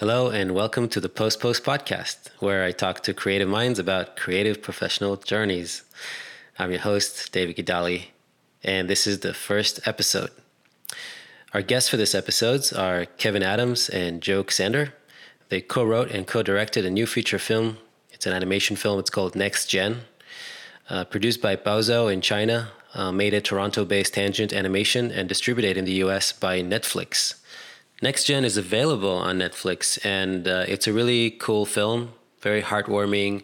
Hello, and welcome to the Post Post podcast, where I talk to creative minds about creative professional journeys. I'm your host, David Gidali, and this is the first episode. Our guests for this episode are Kevin Adams and Joe Ksander. They co wrote and co directed a new feature film. It's an animation film, it's called Next Gen. Uh, produced by Baozou in China, uh, made at Toronto based Tangent Animation, and distributed in the US by Netflix. Next Gen is available on Netflix, and uh, it's a really cool film, very heartwarming,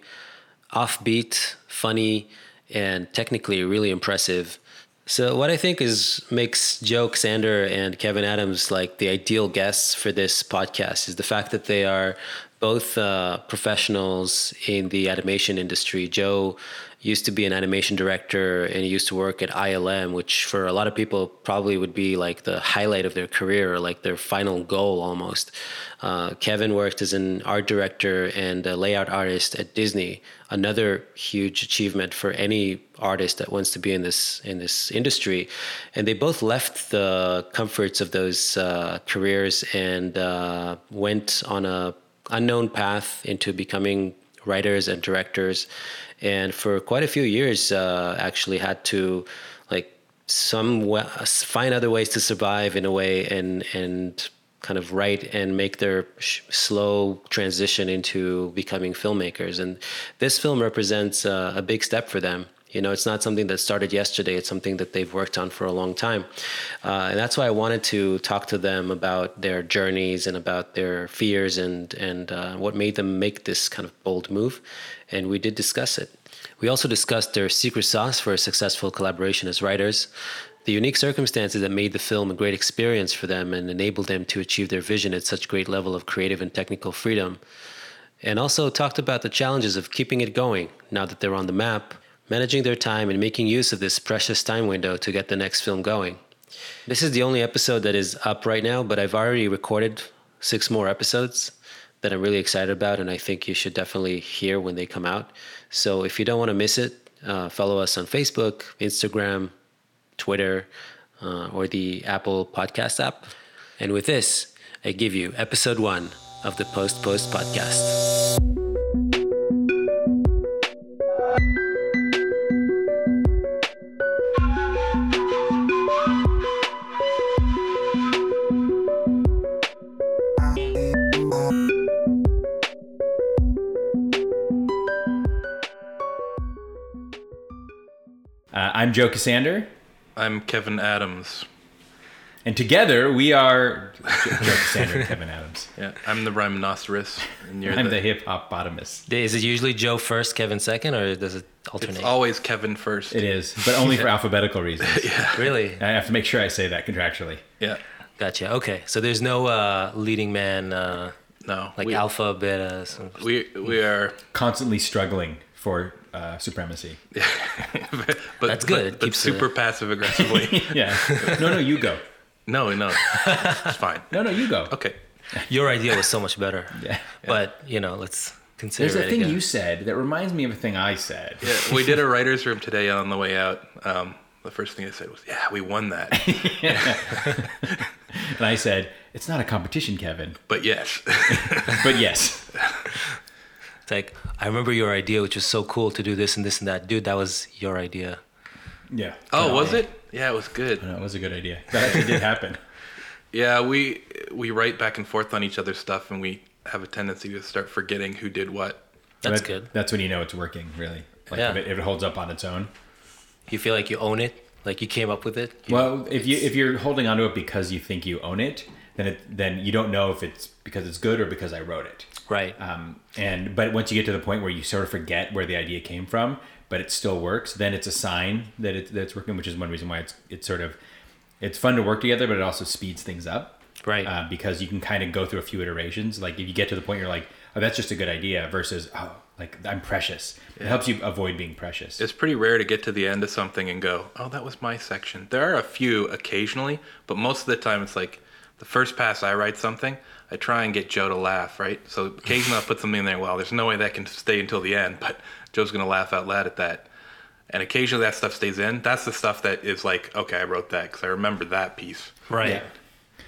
offbeat, funny, and technically really impressive. So what I think is makes Joe Ksander and Kevin Adams like the ideal guests for this podcast is the fact that they are both uh, professionals in the animation industry. Joe used to be an animation director and he used to work at ILM, which for a lot of people probably would be like the highlight of their career or like their final goal almost. Uh, Kevin worked as an art director and a layout artist at Disney, another huge achievement for any artist that wants to be in this in this industry. And they both left the comforts of those uh, careers and uh, went on a unknown path into becoming writers and directors and for quite a few years uh, actually had to like some find other ways to survive in a way and and kind of write and make their slow transition into becoming filmmakers and this film represents uh, a big step for them you know, it's not something that started yesterday. It's something that they've worked on for a long time. Uh, and that's why I wanted to talk to them about their journeys and about their fears and, and uh, what made them make this kind of bold move. And we did discuss it. We also discussed their secret sauce for a successful collaboration as writers, the unique circumstances that made the film a great experience for them and enabled them to achieve their vision at such great level of creative and technical freedom. And also talked about the challenges of keeping it going now that they're on the map managing their time and making use of this precious time window to get the next film going. This is the only episode that is up right now, but I've already recorded six more episodes that I'm really excited about, and I think you should definitely hear when they come out. So if you don't want to miss it, uh, follow us on Facebook, Instagram, Twitter, uh, or the Apple Podcast app. And with this, I give you episode one of the Post Post Podcast. I'm Joe Ksander. I'm Kevin Adams. And together we are Joe Ksander and Kevin Adams. Yeah, I'm the rhinoceros, and you're I'm the, the hip hop bottomist. Is it usually Joe first, Kevin second, or does it alternate? It's always Kevin first. It is, but only for alphabetical reasons. yeah, really. I have to make sure I say that contractually. Yeah. Gotcha. Okay, so there's no uh, leading man. Uh, no, like we, alpha, beta. We we are constantly struggling for uh, supremacy. but, That's good. But, but super passive aggressively. yeah. No, no, you go. No, no, it's fine. No, no, you go. Okay. Your idea was so much better. Yeah. But you know, let's consider. There's a thing again. you said that reminds me of a thing I said. Yeah, we did a writers' room today on the way out. Um, the first thing I said was, "Yeah, we won that." and I said, "It's not a competition, Kevin." But yes. but yes. It's like I remember your idea, which was so cool to do this and this and that. Dude, that was your idea. Yeah. Oh, was it? Yeah, it was good. No, it was a good idea. That actually did happen. Yeah, we we write back and forth on each other's stuff, and we have a tendency to start forgetting who did what. That's that, good. That's when you know it's working, really. Like yeah. if, it, if it holds up on its own. You feel like you own it, like you came up with it. Well, know, if you if you're holding onto it because you think you own it, then it then you don't know if it's because it's good or because I wrote it. Right. Um, and but once you get to the point where you sort of forget where the idea came from, but it still works, then it's a sign that it, that it's working, which is one reason why it's it's sort of it's fun to work together, but it also speeds things up. Right. Uh, because you can kind of go through a few iterations. Like if you get to the point you're like, oh, that's just a good idea, versus oh, like I'm precious. Yeah. It helps you avoid being precious. It's pretty rare to get to the end of something and go, oh, that was my section. There are a few occasionally, but most of the time it's like the first pass I write something, I try and get Joe to laugh, right? So occasionally I'll put something in there. Well, there's no way that can stay until the end, but Joe's gonna laugh out loud at that. And occasionally that stuff stays in. That's the stuff that is like, okay, I wrote that because I remember that piece. Right. Yeah.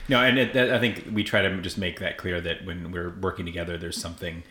No, and it, that, I think we try to just make that clear that when we're working together, there's something,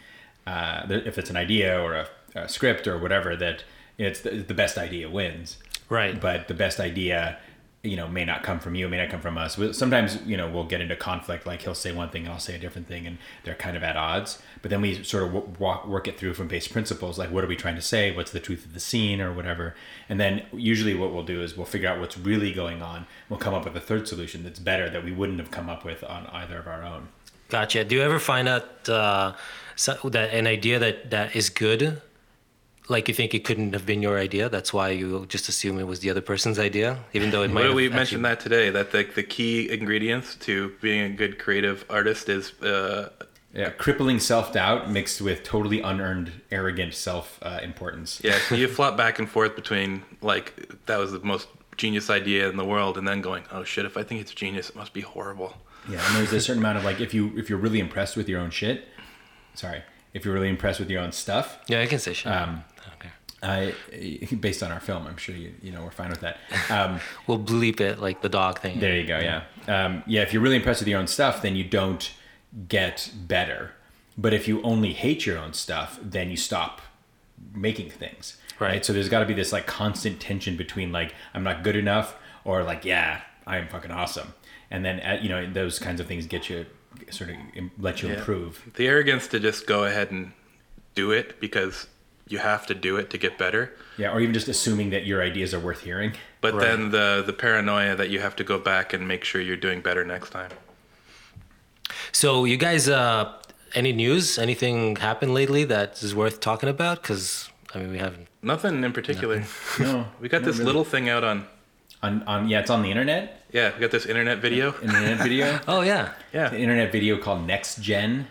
uh, if it's an idea or a, a script or whatever, that it's the, the best idea wins. Right. But the best idea, you know, may not come from you, may not come from us. Sometimes, you know, we'll get into conflict. Like he'll say one thing and I'll say a different thing, and they're kind of at odds. But then we sort of walk, work it through from base principles. Like, what are we trying to say? What's the truth of the scene or whatever? And then usually what we'll do is we'll figure out what's really going on. We'll come up with a third solution that's better that we wouldn't have come up with on either of our own. Gotcha. Do you ever find that uh, so, that an idea that, that is good, like you think it couldn't have been your idea, that's why you just assume it was the other person's idea, even though it might. Well, have we actually- mentioned that today. That the the key ingredients to being a good creative artist is uh, Yeah, crippling self doubt mixed with totally unearned, arrogant self uh, importance. yeah. So you flop back and forth between like that was the most genius idea in the world, and then going, oh shit, if I think it's genius, it must be horrible. Yeah, and there's a certain amount of like if you if you're really impressed with your own shit, sorry, if you're really impressed with your own stuff, Yeah, I can say shit. Um, okay. I based on our film, I'm sure you you know we're fine with that. Um, We'll bleep it like the dog thing. there you go. Yeah, um, yeah. If you're really impressed with your own stuff, then you don't get better. But if you only hate your own stuff, then you stop making things. Right. So there's got to be this like constant tension between like I'm not good enough or like yeah I am fucking awesome, and then uh, you know those kinds of things get you sort of let you Yeah. improve. The arrogance to just go ahead and do it because you have to do it to get better. Yeah, or even just assuming that your ideas are worth hearing. But Right. then the the paranoia that you have to go back and make sure you're doing better next time. So, you guys, uh, any news? Anything happened lately that is worth talking about? Because I mean, we haven't. Nothing in particular. No, We got this really. little thing out on on on yeah, it's on the internet, yeah, we got this internet video. internet video, Oh yeah, Yeah. an internet video called Next Gen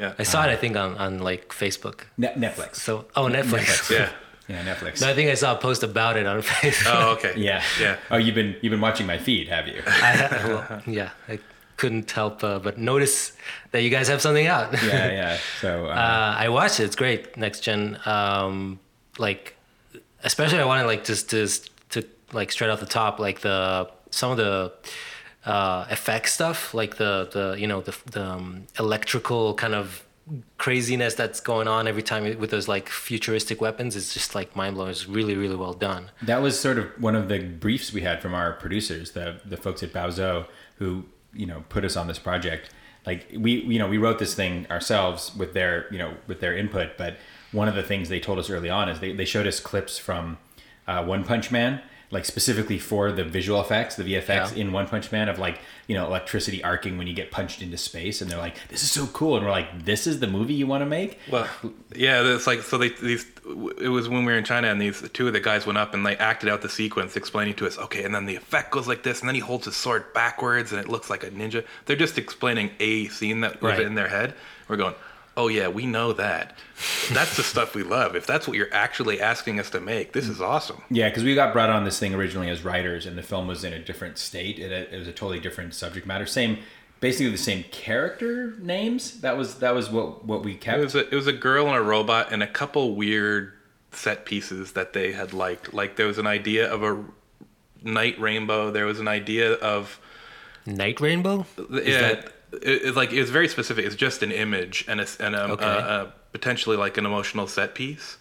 Yeah. I saw it. I think on, on like Facebook. Ne- Netflix. So oh Netflix. Yeah. Yeah, Netflix. No, I think I saw a post about it on Facebook. Oh, okay. yeah, Yeah. Oh, you've been you've been watching my feed, have you? I, well, yeah, I couldn't help uh, but notice that you guys have something out. yeah, yeah. So uh, Uh, I watched it. It's great. Next gen. Um, like, especially I wanted like just to to like straight off the top, like the some of the uh, effect stuff, like the the you know the the um, electrical kind of craziness that's going on every time with those like futuristic weapons. It's just like mind blowing. It's really really well done. that was sort of one of the briefs we had from our producers, the the folks at Baozou, who you know put us on this project. Like we you know we wrote this thing ourselves with their you know with their input, but one of the things they told us early on is they, they showed us clips from uh, One Punch Man, like specifically for the visual effects, the VFX Yeah. in One Punch Man of like you know electricity arcing when you get punched into space, and they're like, "This is so cool," and we're like, "This is the movie you want to make?" Well, yeah, it's like so. They these it was when we were in China, and these two of the guys went up and they acted out the sequence, explaining to us, okay, and then the effect goes like this, and then he holds his sword backwards, and it looks like a ninja. They're just explaining a scene that was Right. in their head. We're going, oh yeah, we know that. That's the stuff we love. If that's what you're actually asking us to make, this is awesome. Yeah, because we got brought on this thing originally as writers, and the film was in a different state. It, it was a totally different subject matter. Same, basically the same character names. That was that was what what we kept. It kept. was a, it was a girl and a robot and a couple weird set pieces that they had liked. Like there was an idea of a night rainbow. There was an idea of Night Rainbow. yeah, that- it, it's like it's very specific. It's just an image and a, and a, Okay. a, a potentially like an emotional set piece.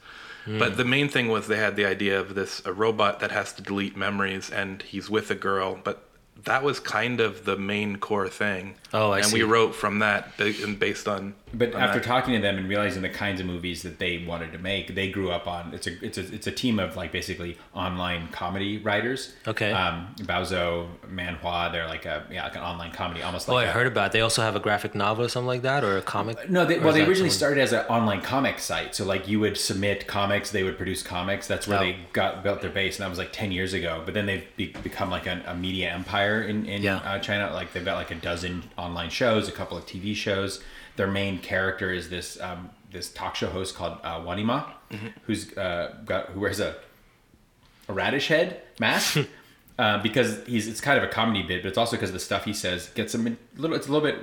But the main thing was they had the idea of this a robot that has to delete memories and he's with a girl, but that was kind of the main core thing. Oh, I and see. we wrote from that based on. But on after that. talking to them and realizing the kinds of movies that they wanted to make, they grew up on. It's a it's a it's a team of like basically online comedy writers. Okay. Um, Baozou, Manhua, they're like a yeah like an online comedy, almost Oh, like I a- heard about. It. They also have a graphic novel or something like that, or a comic. No, they, well, they originally someone- started as an online comic site. So, like, you would submit comics, they would produce comics. That's where Oh. they got built their base, and that was like ten years ago. But then they've be, become like a, a media empire in in Yeah. uh, China. Like, they've got like a dozen online shows, a couple of TV shows. Their main character is this um, this talk show host called uh, Wang Nima, who's uh, got who wears a a radish head mask. Uh, because he's it's kind of a comedy bit, but it's also because the stuff he says gets him a little. It's a little bit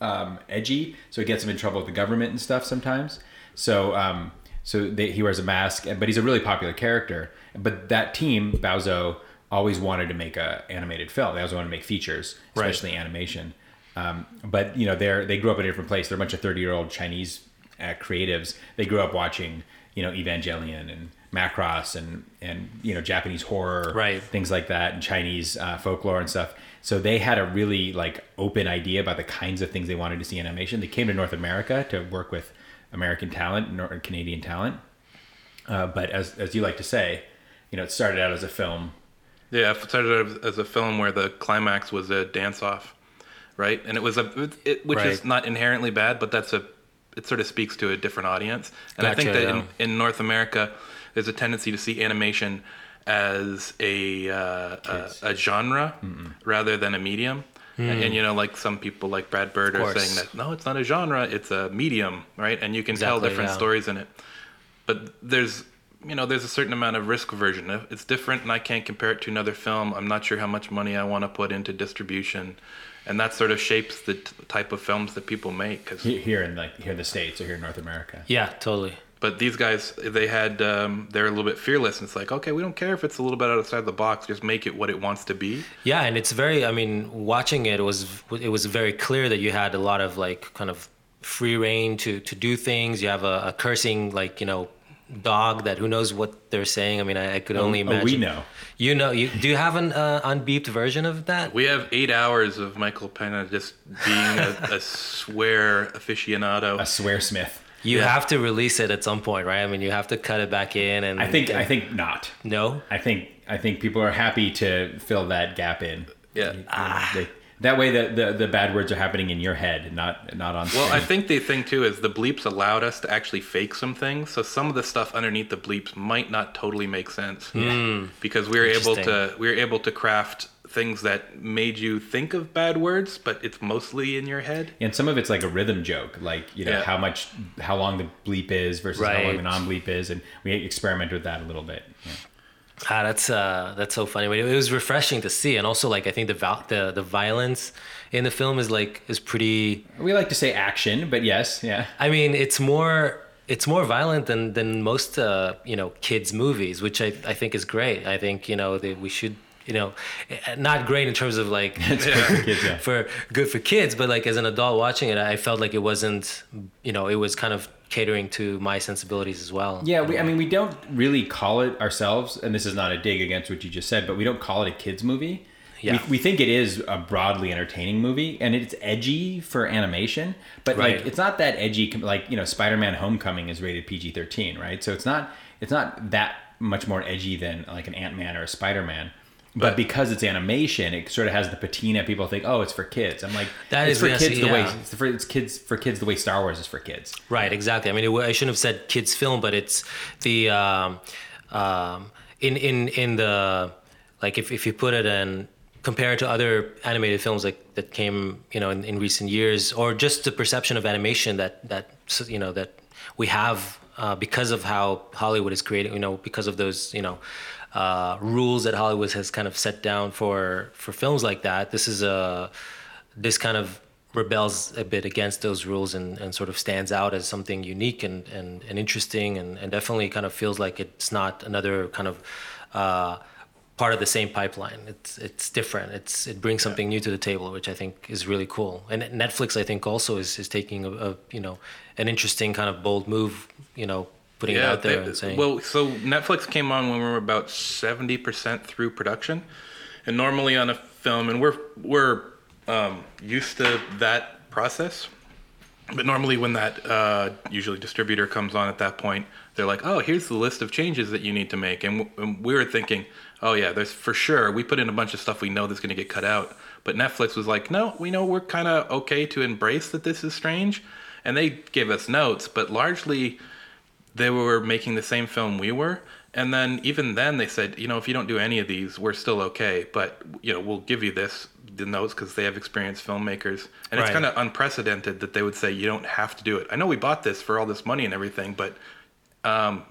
um, edgy, so it gets him in trouble with the government and stuff sometimes. So um, so they, he wears a mask, but he's a really popular character. But that team, Baozou, always wanted to make a animated film. They always wanted to make features, Right. especially animation. Um, but you know, they're they grew up in a different place. They're a bunch of thirty year old Chinese uh, creatives. They grew up watching you know Evangelion and Macross and and you know Japanese horror, Right. things like that, and Chinese uh, folklore and stuff. So they had a really like open idea about the kinds of things they wanted to see in animation. They came to North America to work with American talent or Canadian talent. Uh, but as as you like to say, you know, it started out as a film. Yeah, it started out as a film where the climax was a dance off, right? And it was a, it, which is not inherently bad, but that's a, it sort of speaks to a different audience. And I think that yeah. in, in North America, there's a tendency to see animation as a uh, a, a genre rather than a medium. And, and, you know, like some people like Brad Bird are saying that no, it's not a genre, it's a medium, right? And you can tell different yeah. stories in it but there's you know there's a certain amount of risk aversion it's different and i can't compare it to another film i'm not sure how much money i want to put into distribution and that sort of shapes the t- type of films that people make 'cause- he- here in like here in the states or here in North America. Yeah, totally. but these guys they had um, they're a little bit fearless and it's like okay we don't care if it's a little bit outside the box just make it what it wants to be Yeah, and it's very. I mean, watching it was it was very clear that you had a lot of like kind of free reign to to do things. You have a, a cursing like you know dog that who knows what they're saying. I mean, I, I could only oh, imagine. we know. You know, you do you have an uh, unbeeped version of that? we have eight hours of michael pena just being a, a swear aficionado A swear smith. You Yeah. have to release it at some point, right? I mean, you have to cut it back in, and I think and- I think not. no. I think I think people are happy to fill that gap in. Yeah. You know, they- that way the, the the bad words are happening in your head, not not on. Well, I think the thing too is the bleeps allowed us to actually fake some things. So some of the stuff underneath the bleeps might not totally make sense because we were able to we were able to craft things that made you think of bad words, but it's mostly in your head. and some of it's like a rhythm joke, like you know Yeah. how much how long the bleep is versus how long the non bleep is, and we experiment with that a little bit. Yeah. Ah, that's uh, that's so funny. But it was refreshing to see, and also like I think the val- the the violence in the film is like is pretty. We like to say action, but yes, yeah. I mean, it's more it's more violent than than most uh, you know kids movies, which I I think is great. I think you know that we should you know eh, not great in terms of like for kids, yeah. for good for kids, but like as an adult watching it, I felt like it wasn't you know it was kind of catering to my sensibilities as well. Yeah, we, I mean, we don't really call it ourselves, and this is not a dig against what you just said, but we don't call it a kids movie. Yeah. We, we think it is a broadly entertaining movie, and it's edgy for animation, but Right. like it's not that edgy. Like you know, Spider-Man: Homecoming is rated PG-13, right? So it's not it's not that much more edgy than like an Ant-Man or a Spider-Man. But, because it's animation, it sort of has the patina. People think, oh, it's for kids. I'm like, That is- for kids the way it's for it's kids for kids the way Star Wars is for kids. Right, exactly. I mean, it, I shouldn't have said kids film, but it's the um, um, in in in the like if if you put it in compare it to other animated films like that came you know in, in recent years, or just the perception of animation that that you know that we have uh, because of how Hollywood is creating, you know, because of those you know. Uh, rules that Hollywood has kind of set down for for films like that. This is a this kind of rebels a bit against those rules and, and sort of stands out as something unique and, and, and interesting and, and definitely kind of feels like it's not another kind of uh, part of the same pipeline. It's it's different. It's it brings something new to the table, which I think is really cool. And Netflix, I think, also is, is taking a, a you know an interesting kind of bold move. You know, putting it out there they- and saying, well, so Netflix came on when we were about seventy percent through production, and normally on a film, and we're we're um, used to that process. But normally, when that uh, usually distributor comes on at that point, they're like, "Oh, here's the list of changes that you need to make," and, w- and we were thinking, "Oh yeah, there's for sure." We put in a bunch of stuff we know that's going to get cut out, but Netflix was like, "No, we know we're kind of okay to embrace that this is strange," and they gave us notes, but largely they were making the same film we were. And then even then they said you know if you don't do any of these we're still okay. But you know we'll give you this the notes because they have experienced filmmakers. And it's kind of unprecedented that they would say you don't have to do it. I know we bought this for all this money and everything but um,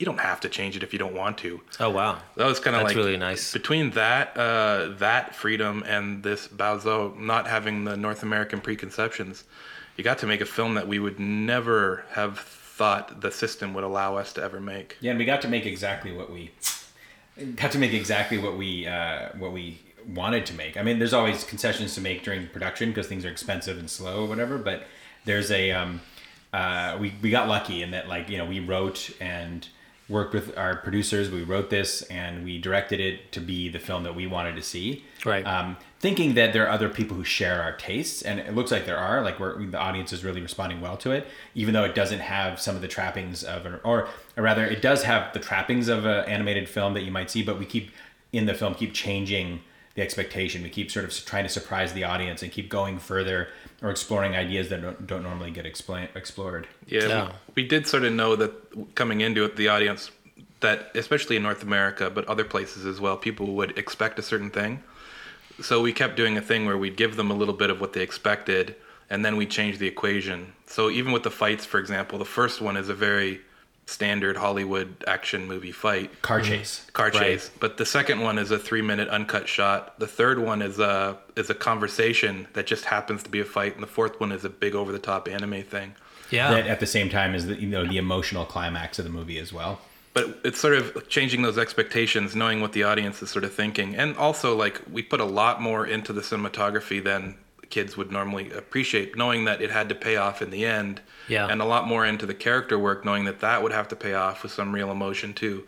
you don't have to change it if you don't want to. "Oh wow, that was kind of like really nice. between that uh, that freedom and this Baozou not having the North American preconceptions, you got to make a film that we would never have thought the system would allow us to ever make. Yeah, and we got to make exactly what we got to make exactly what we uh, what we wanted to make. I mean, there's always concessions to make during production because things are expensive and slow or whatever. But there's a um, uh, we we got lucky in that like you know we wrote and worked with our producers. We wrote this and we directed it to be the film that we wanted to see. Right. Um, thinking that there are other people who share our tastes, and it looks like there are. Like we're, the audience is really responding well to it, even though it doesn't have some of the trappings of, an, or, or rather, it does have the trappings of an animated film that you might see. But we keep in the film keep changing the expectation. We keep sort of trying to surprise the audience and keep going further or exploring ideas that don't, don't normally get explain, explored. Yeah, Yeah. We, we did sort of know that coming into it, the audience, that especially in North America, but other places as well, people would expect a certain thing. So we kept doing a thing where we'd give them a little bit of what they expected, and then we change the equation. So even with the fights, for example, the first one is a very standard Hollywood action movie fight Car mm-hmm. chase. car Right. chase. But the second one is a three minute uncut shot. The third one is a is a conversation that just happens to be a fight, and the fourth one is a big over the top anime thing. Yeah. That at the same time as the you know the emotional climax of the movie as well. But it's sort of changing those expectations, knowing what the audience is sort of thinking, and also like we put a lot more into the cinematography than kids would normally appreciate, knowing that it had to pay off in the end. Yeah. And a lot more into the character work, knowing that that would have to pay off with some real emotion too.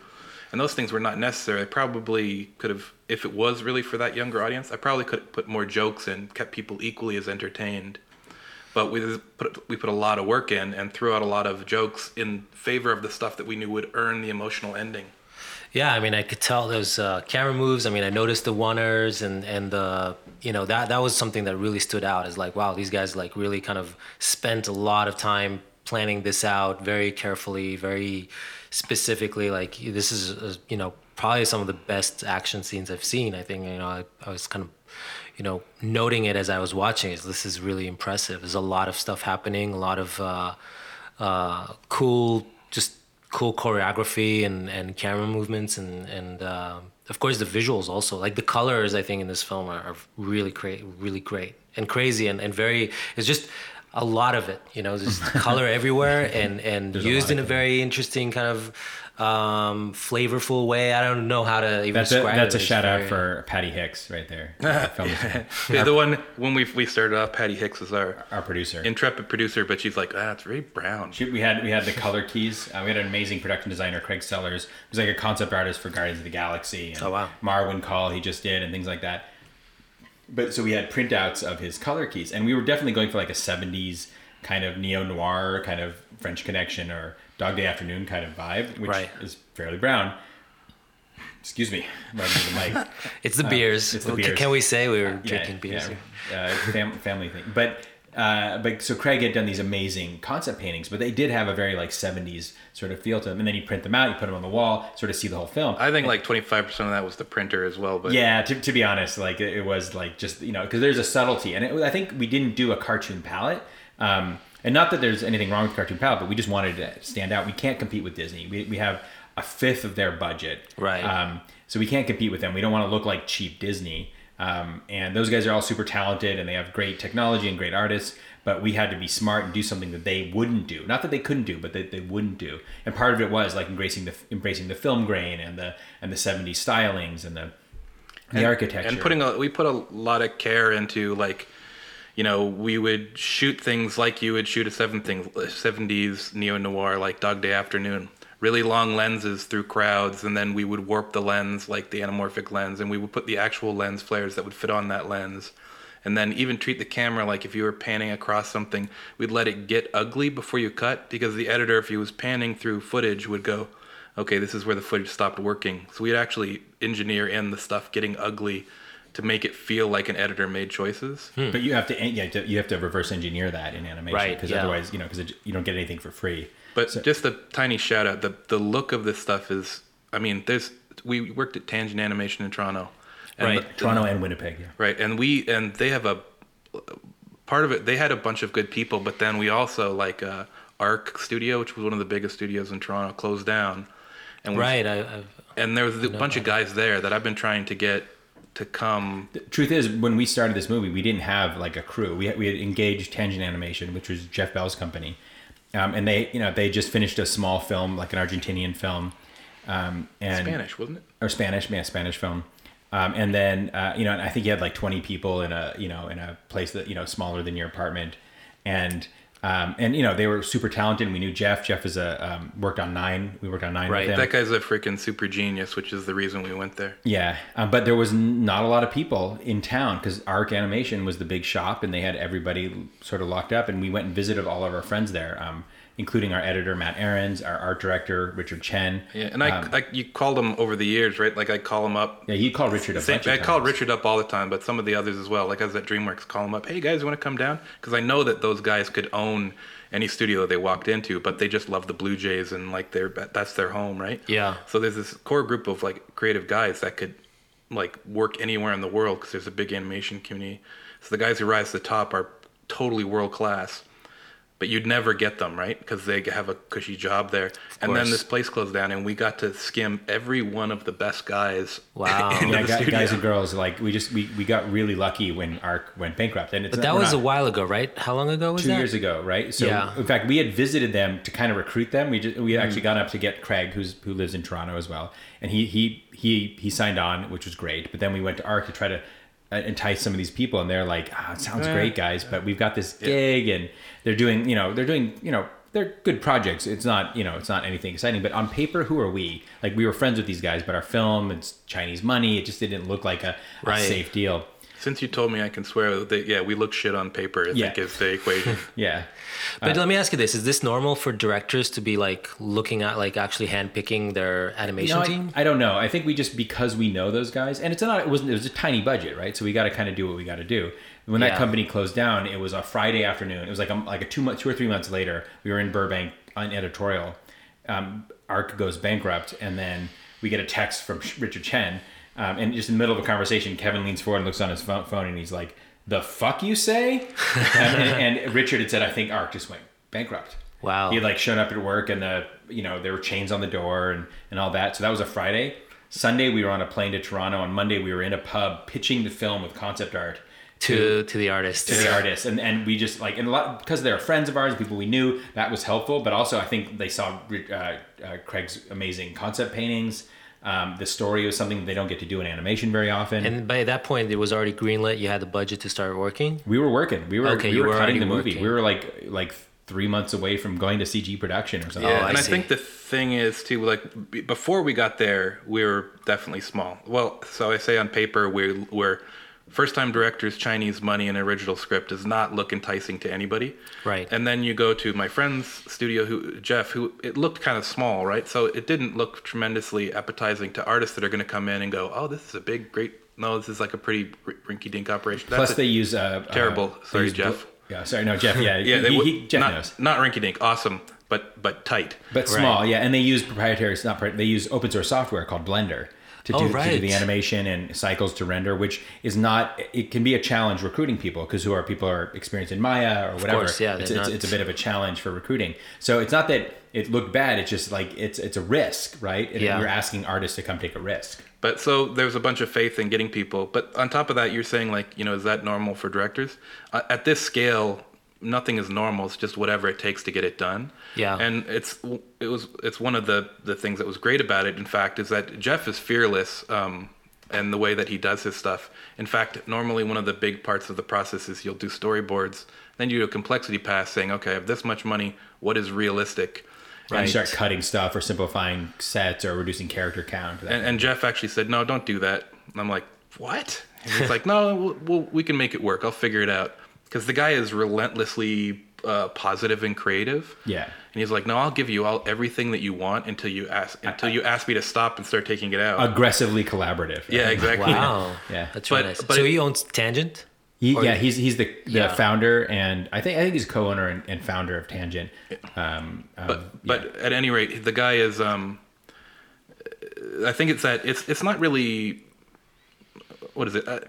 And those things were not necessary. I probably could have, if it was really for that younger audience, I probably could have put more jokes and kept people equally as entertained. But we put we put a lot of work in and threw out a lot of jokes in favor of the stuff that we knew would earn the emotional ending. Yeah, I mean, I could tell those uh, camera moves. I mean, I noticed the oneers and and the you know that that was something that really stood out. Is like, wow, these guys like really kind of spent a lot of time planning this out very carefully, very specifically. Like, this is uh, you know probably some of the best action scenes I've seen. I think you know I, I was kind of you know noting it as I was watching. Is this is really impressive. There's a lot of stuff happening, a lot of uh, uh, cool just cool choreography and, and camera movements and and uh, of course the visuals also like the colors I think in this film are, are really great really great and crazy and, and very it's just a lot of it you know just color everywhere and and There's used lot in a very interesting kind of um, flavorful way I don't know how to even That's a, that's it. a It's shout out for Patty Hicks right there. That film Yeah, the one when we we started off, Patty Hicks was our our producer. intrepid producer, but she's like, ah, it's very brown. She- we had we had the color keys. Uh, we had an amazing production designer, Craig Sellars, who's like a concept artist for Guardians of the Galaxy. And Oh, wow. Marwin Call he just did and things like that. But so we had printouts of his color keys, and we were definitely going for like a '70s kind of neo noir, kind of French Connection or Dog Day Afternoon kind of vibe, which Right. is fairly brown. Excuse me, right into the mic. it's the beers it's the Can- beers. can we say we were Yeah, drinking beers yeah, uh, fam- family thing. But uh, but so Craig had done these amazing concept paintings, but they did have a very like '70s sort of feel to them. And then you print them out, you put them on the wall, sort of see the whole film. I think like 25% of that was the printer as well, but yeah, to, to be honest, like it, it was like just you know because there's a subtlety, and it, I think we didn't do a cartoon palette. Um, and not that there's anything wrong with cartoon palette, but we just wanted to stand out. We can't compete with Disney. We, we have a fifth of their budget. Right. Um, so we can't compete with them. We don't want to look like cheap Disney. Um, and those guys are all super talented and they have great technology and great artists. But we had to be smart and do something that they wouldn't do. Not that they couldn't do, but that they wouldn't do. And part of it was like embracing the embracing the film grain and the and the '70s stylings and the the architecture and putting a we put a lot of care into like you know we would shoot things like you would shoot a seven thing, 70s neo noir like dog day afternoon. Really long lenses through crowds and then we would warp the lens like the anamorphic lens and we would put the actual lens flares that would fit on that lens. And then even treat the camera like if you were panning across something we'd let it get ugly before you cut because the editor if he was panning through footage would go okay this is where the footage stopped working. So we'd actually engineer in the stuff getting ugly to make it feel like an editor made choices But you have to yeah, to- you have to reverse engineer that in animation Right, because yeah. otherwise you know because you don't get anything for free. but So- just a tiny shout out the the look of this stuff is i mean there's we worked at tangent animation in toronto and Right. the- Toronto and Winnipeg. Yeah. Right, and we and they have a part of it. They had a bunch of good people, but then we also like uh, Arc Studio, which was one of the biggest studios in Toronto, closed down. And right I, I've, and there was a bunch of guys there that I've been trying to get to come. The truth is, when we started this movie, we didn't have like a crew. We had, we had engaged Tangent Animation, which was Jeff Bell's company, um, and they you know they just finished a small film, like an Argentinian film, um, and Spanish, wasn't it? or Spanish, yeah, Spanish film. Um, and then uh, you know, and I think you had like 20 people in a you know in a place that you know smaller than your apartment, and um, and you know they were super talented. We knew Jeff. Jeff is a um, worked on Nine. We worked on Nine Right. That guy's a freaking super genius, which is the reason we went there. Yeah, um, but there was not a lot of people in town because Arc Animation was the big shop, and they had everybody sort of locked up. And we went and visited all of our friends there, um, including our editor Matt Aarons, our art director Richard Chen. Yeah, and I, Um, I you called him over the years, right? Like I call him up. Yeah, he called Richard a Same, bunch I called times. Richard up all the time, but some of the others as well. Like I was at DreamWorks, call him up. Hey guys, you want to come down? Because I know that those guys could own any studio they walked into, but they just love the Blue Jays and like their that's their home, right? Yeah. So there's this core group of like creative guys that could like work anywhere in the world because there's a big animation community. So the guys who rise to the top are totally world class, but you'd never get them right because they have a cushy job there. And then this place closed down, and we got to skim every one of the best guys. Wow. into Yeah, the guys, guys and girls, like we just we, we got really lucky when Arc went bankrupt, and it's But that we're was not- a while ago, right? How long ago was two that? years ago, right? So Yeah. in fact, we had visited them to kind of recruit them. We just, we had Mm. actually gone up to get Craig, who's who lives in Toronto as well, and he he he he signed on, which was great. But then we went to Arc to try to entice some of these people, and they're like, "Ah, it sounds great, guys, but we've got this gig, and they're doing, you know, they're doing, you know." They're good projects. It's not, you know, it's not anything exciting. But on paper, who are we? Like we were friends with these guys, but our film, it's Chinese money. It just didn't look like a, a safe deal. Since you told me I can swear that yeah, we look shit on paper. I Yeah. think is the equation. Yeah, But let me ask you this: Is this normal for directors to be like looking at like actually handpicking their animation No, I- team? I, don't know. I think we just because we know those guys, and it's not. It wasn't. It was a tiny budget, right? So we got to kind of do what we got to do. When that Yeah. company closed down, it was a Friday afternoon. It was like a, like a two month, two or three months later. We were in Burbank on editorial. Um, Arc goes bankrupt, and then we get a text from Richard Chen, um, and just in the middle of a conversation, Kevin leans forward and looks on his phone, phone and he's like, "The fuck you say?" and, and, and Richard had said, "I think Arc just went bankrupt." Wow. He had like shown up at work and the you know there were chains on the door and and all that. So that was a Friday. Sunday we were on a plane to Toronto. On Monday we were in a pub pitching the film with concept art to to the artist. to the artists and and we just like and a lot because they're friends of ours, people we knew. That was helpful, but also I think they saw uh, uh, Craig's amazing concept paintings. Um, the story was something they don't get to do in animation very often. And by that point, it was already greenlit. You had the budget to start working. we were working. We were Okay, we you were were cutting already the movie. working. We were like like three months away from going to CG production or something. Yeah, Oh, I and I, think the thing is too, like before we got there, we were definitely small. Well, so I say on paper, we're we're first time directors, Chinese money, and original script does not look enticing to anybody. Right. And then you go to my friend's studio, who Jeff, who it looked kind of small, right? So it didn't look tremendously appetizing to artists that are going to come in and go, oh, this is a big, great. No, this is like a pretty r- rinky-dink operation. That's Plus, they use uh, Terrible. uh, Sorry, Jeff. yeah, sorry, no, Jeff. Yeah, yeah, he, they he, he- Jeff not, knows, not rinky-dink, awesome, but but tight. but small. Yeah, and they use proprietary. It's not. They use open source software called Blender to do, Oh, to do the animation and cycles to render, which is not. It can be a challenge recruiting people because who are people are experienced in Maya or whatever. course, yeah, it's, they're it's, it's a bit of a challenge for recruiting. So it's not that it looked bad. It's just like it's it's a risk, right? And Yeah. you're asking artists to come take a risk. But so there's a bunch of faith in getting people. But on top of that, you're saying like, you know, is that normal for directors? Uh, at this scale, nothing is normal. It's just whatever it takes to get it done. Yeah. And it's it was it's one of the the things that was great about it. In fact, is that Jeff is fearless. Um, and the way that he does his stuff. In fact, normally one of the big parts of the process is you'll do storyboards, then you do a complexity pass saying, okay, I have this much money. What is realistic? And you start cutting stuff or simplifying sets or reducing character count. that And, and Jeff actually said, "No, don't do that." And I'm like, "What?" And he's like, "No, we'll, we'll, we can make it work. I'll figure it out." Because the guy is relentlessly uh, positive and creative. Yeah. And he's like, "No, I'll give you all everything that you want until you ask until you ask me to stop and start taking it out." aggressively collaborative. yeah, exactly. Wow. Yeah. That's really But- nice. but so it- he owns Tangent. He, yeah, he's he's the the Yeah. founder and I think I think he's co-owner and, and founder of Tangent. Um, um, but but at any rate, the guy is. Um, I think it's that it's it's not really. What is it? Uh,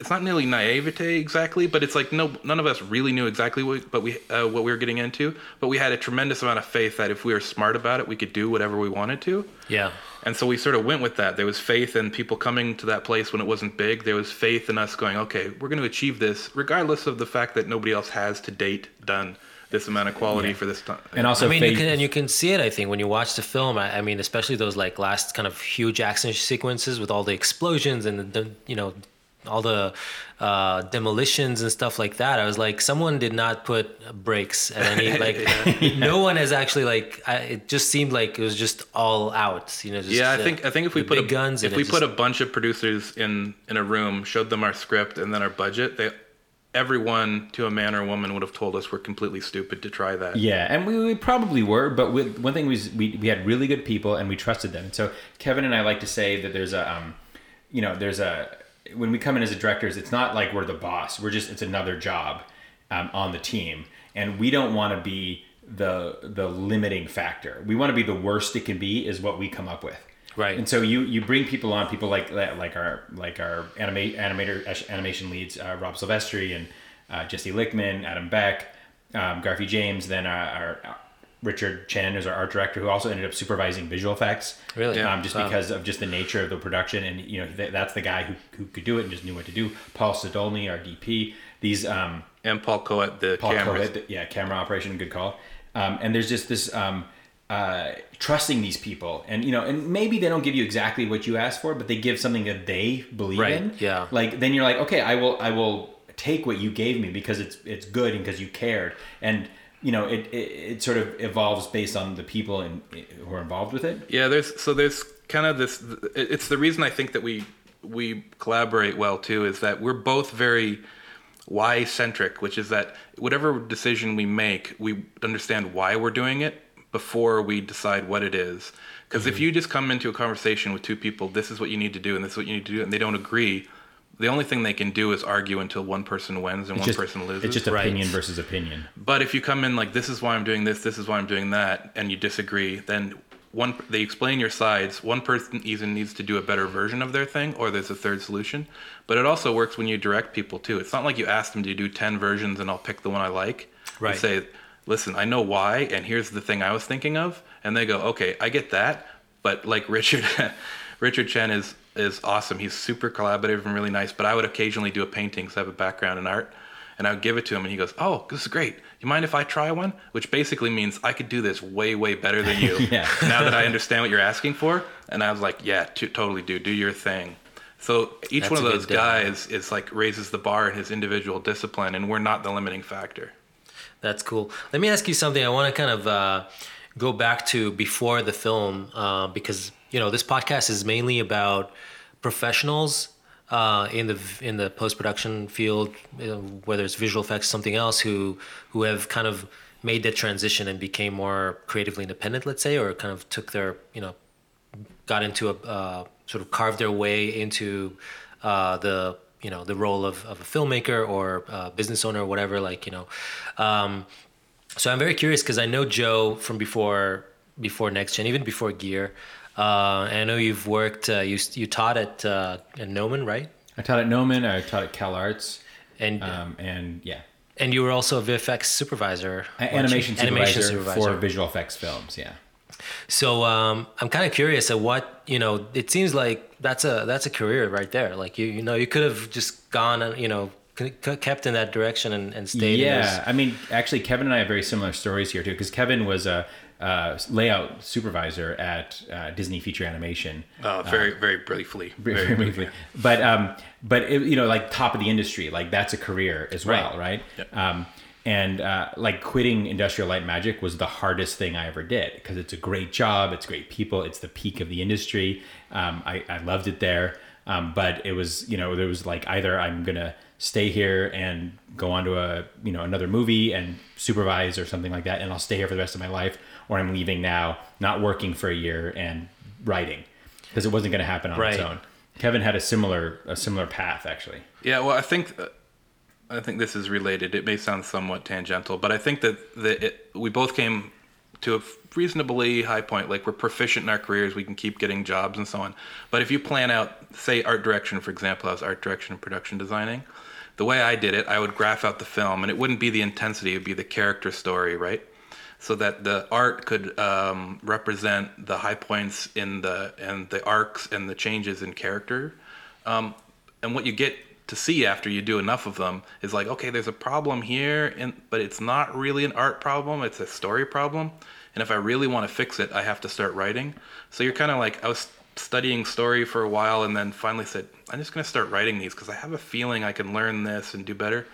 it's not nearly naivete exactly, but it's like no none of us really knew exactly what but we uh, what we were getting into. But we had a tremendous amount of faith that if we were smart about it, we could do whatever we wanted to. Yeah. And so we sort of went with that. There was faith in people coming to that place when it wasn't big. There was faith in us going, okay, we're going to achieve this, regardless of the fact that nobody else has to date done this amount of quality for this time. And also, I mean, you can, and you can see it. I think when you watch the film, I, I mean, especially those like last kind of huge action sequences with all the explosions and the, the you know all the uh, demolitions and stuff like that. I was like, someone did not put brakes at any like. No one has actually like. I, it just seemed like it was just all out. You know. Just, yeah, I think I think if we put a, guns, if we it put a bunch of producers in in a room, showed them our script and then our budget, they everyone to a man or a woman would have told us we're completely stupid to try that. Yeah, and we, we probably were, but we, one thing was we, we had really good people and we trusted them. So Kevin and I like to say that there's a, um, you know, there's a when we come in as a directors, it's not like we're the boss. We're just it's another job um, on the team, and we don't want to be the the limiting factor. We want to be the worst it can be is what we come up with. Right. And so you you bring people on, people like like our like our anima- animator animation leads, uh, Rob Silvestri and uh, Jesse Lickman, Adam Beck, um, Garfi James, then our, our Richard Chen is our art director, who also ended up supervising visual effects. Really? Yeah. Um, just Wow. because of just the nature of the production, and you know th- that's the guy who, who could do it and just knew what to do. Paul Sidolny, our DP. These um, And Paul Coet, the Paul cameras. Coet, yeah, camera operation, good call. Um, and there's just this um, uh, trusting these people, and you know, and maybe they don't give you exactly what you asked for, but they give something that they believe Right, in. yeah. Like then you're like, okay, I will, I will take what you gave me because it's it's good and because you cared, and you know, it, it it sort of evolves based on the people and who are involved with it. Yeah, there's so there's kind of this. It's the reason I think that we we collaborate well too is that we're both very why centric, which is that whatever decision we make, we understand why we're doing it before we decide what it is. Because if mm-hmm. you just come into a conversation with two people, this is what you need to do and this is what you need to do, and they don't agree, the only thing they can do is argue until one person wins and one just, person loses. It's just Right. opinion versus opinion. But if you come in like this is why I'm doing this, this is why I'm doing that, and you disagree, then one they explain your sides. One person either needs to do a better version of their thing, or there's a third solution. But it also works when you direct people too. It's not like you ask them to do ten versions and I'll pick the one I like. Right. You say, listen, I know why, and here's the thing I was thinking of, and they go, okay, I get that. But like Richard, Richard Chen is is awesome. He's super collaborative and really nice. But I would occasionally do a painting because I have a background in art, and I would give it to him, and he goes, "Oh, this is great. You mind if I try one?" Which basically means I could do this way, way better than you. Yeah. now that I understand what you're asking for, and I was like, "Yeah, t- totally, dude. Do your thing." So each That's one of those guys is like raises the bar in his individual discipline, and we're not the limiting factor. That's cool. Let me ask you something. I want to kind of uh, go back to before the film uh, because you know this podcast is mainly about professionals uh, in the in the post production field, you know, whether it's visual effects, something else, who who have kind of made that transition and became more creatively independent, let's say, or kind of took their you know got into a uh, sort of carved their way into uh, the you know the role of, of a filmmaker or uh business owner or whatever like you know. Um, so i'm very curious because i know joe from before before next gen even before gear uh, i know you've worked uh, you, you taught at uh, at Gnomon, right I taught at Gnomon. I taught at Cal Arts. and Um, and yeah, and you were also a vfx supervisor animation supervisor, animation supervisor for visual effects films. Yeah. So um, I'm kind of curious at what you know. It seems like that's a that's a career right there. Like you you know you could have just gone and you know c- kept in that direction and, and stayed. in Yeah, I mean, actually, Kevin and I have very similar stories here too, because Kevin was a, uh layout supervisor at uh, Disney Feature Animation. Uh, very, very briefly. Very Very briefly. But um, but it, you know, like top of the industry, like that's a career as well, right? Yep. Um, and uh, like quitting Industrial Light Magic was the hardest thing I ever did because it's a great job, it's great people, it's the peak of the industry. Um, I, I loved it there, um, but it was you know there was like either I'm gonna stay here and go on to a you know another movie and supervise or something like that, and I'll stay here for the rest of my life, or I'm leaving now, not working for a year and writing because it wasn't going to happen on its own. Kevin had a similar a similar path actually. Yeah, well, I think uh, I think this is related. It may sound somewhat tangential, but I think that that it, we both came to a reasonably high point. Like we're proficient in our careers, we can keep getting jobs and so on. But if you plan out, say, art direction, for example, I was art direction and production designing. The way I did it, I would graph out the film, and it wouldn't be the intensity; it would be the character story, right? So that the art could um, represent the high points in the and the arcs and the changes in character. Um, and what you get to see after you do enough of them is like, okay, there's a problem here, and but it's not really an art problem; it's a story problem. And if I really want to fix it, I have to start writing. So you're kind of like I was studying story for a while, and then finally said, I'm just going to start writing these because I have a feeling I can learn this and do better.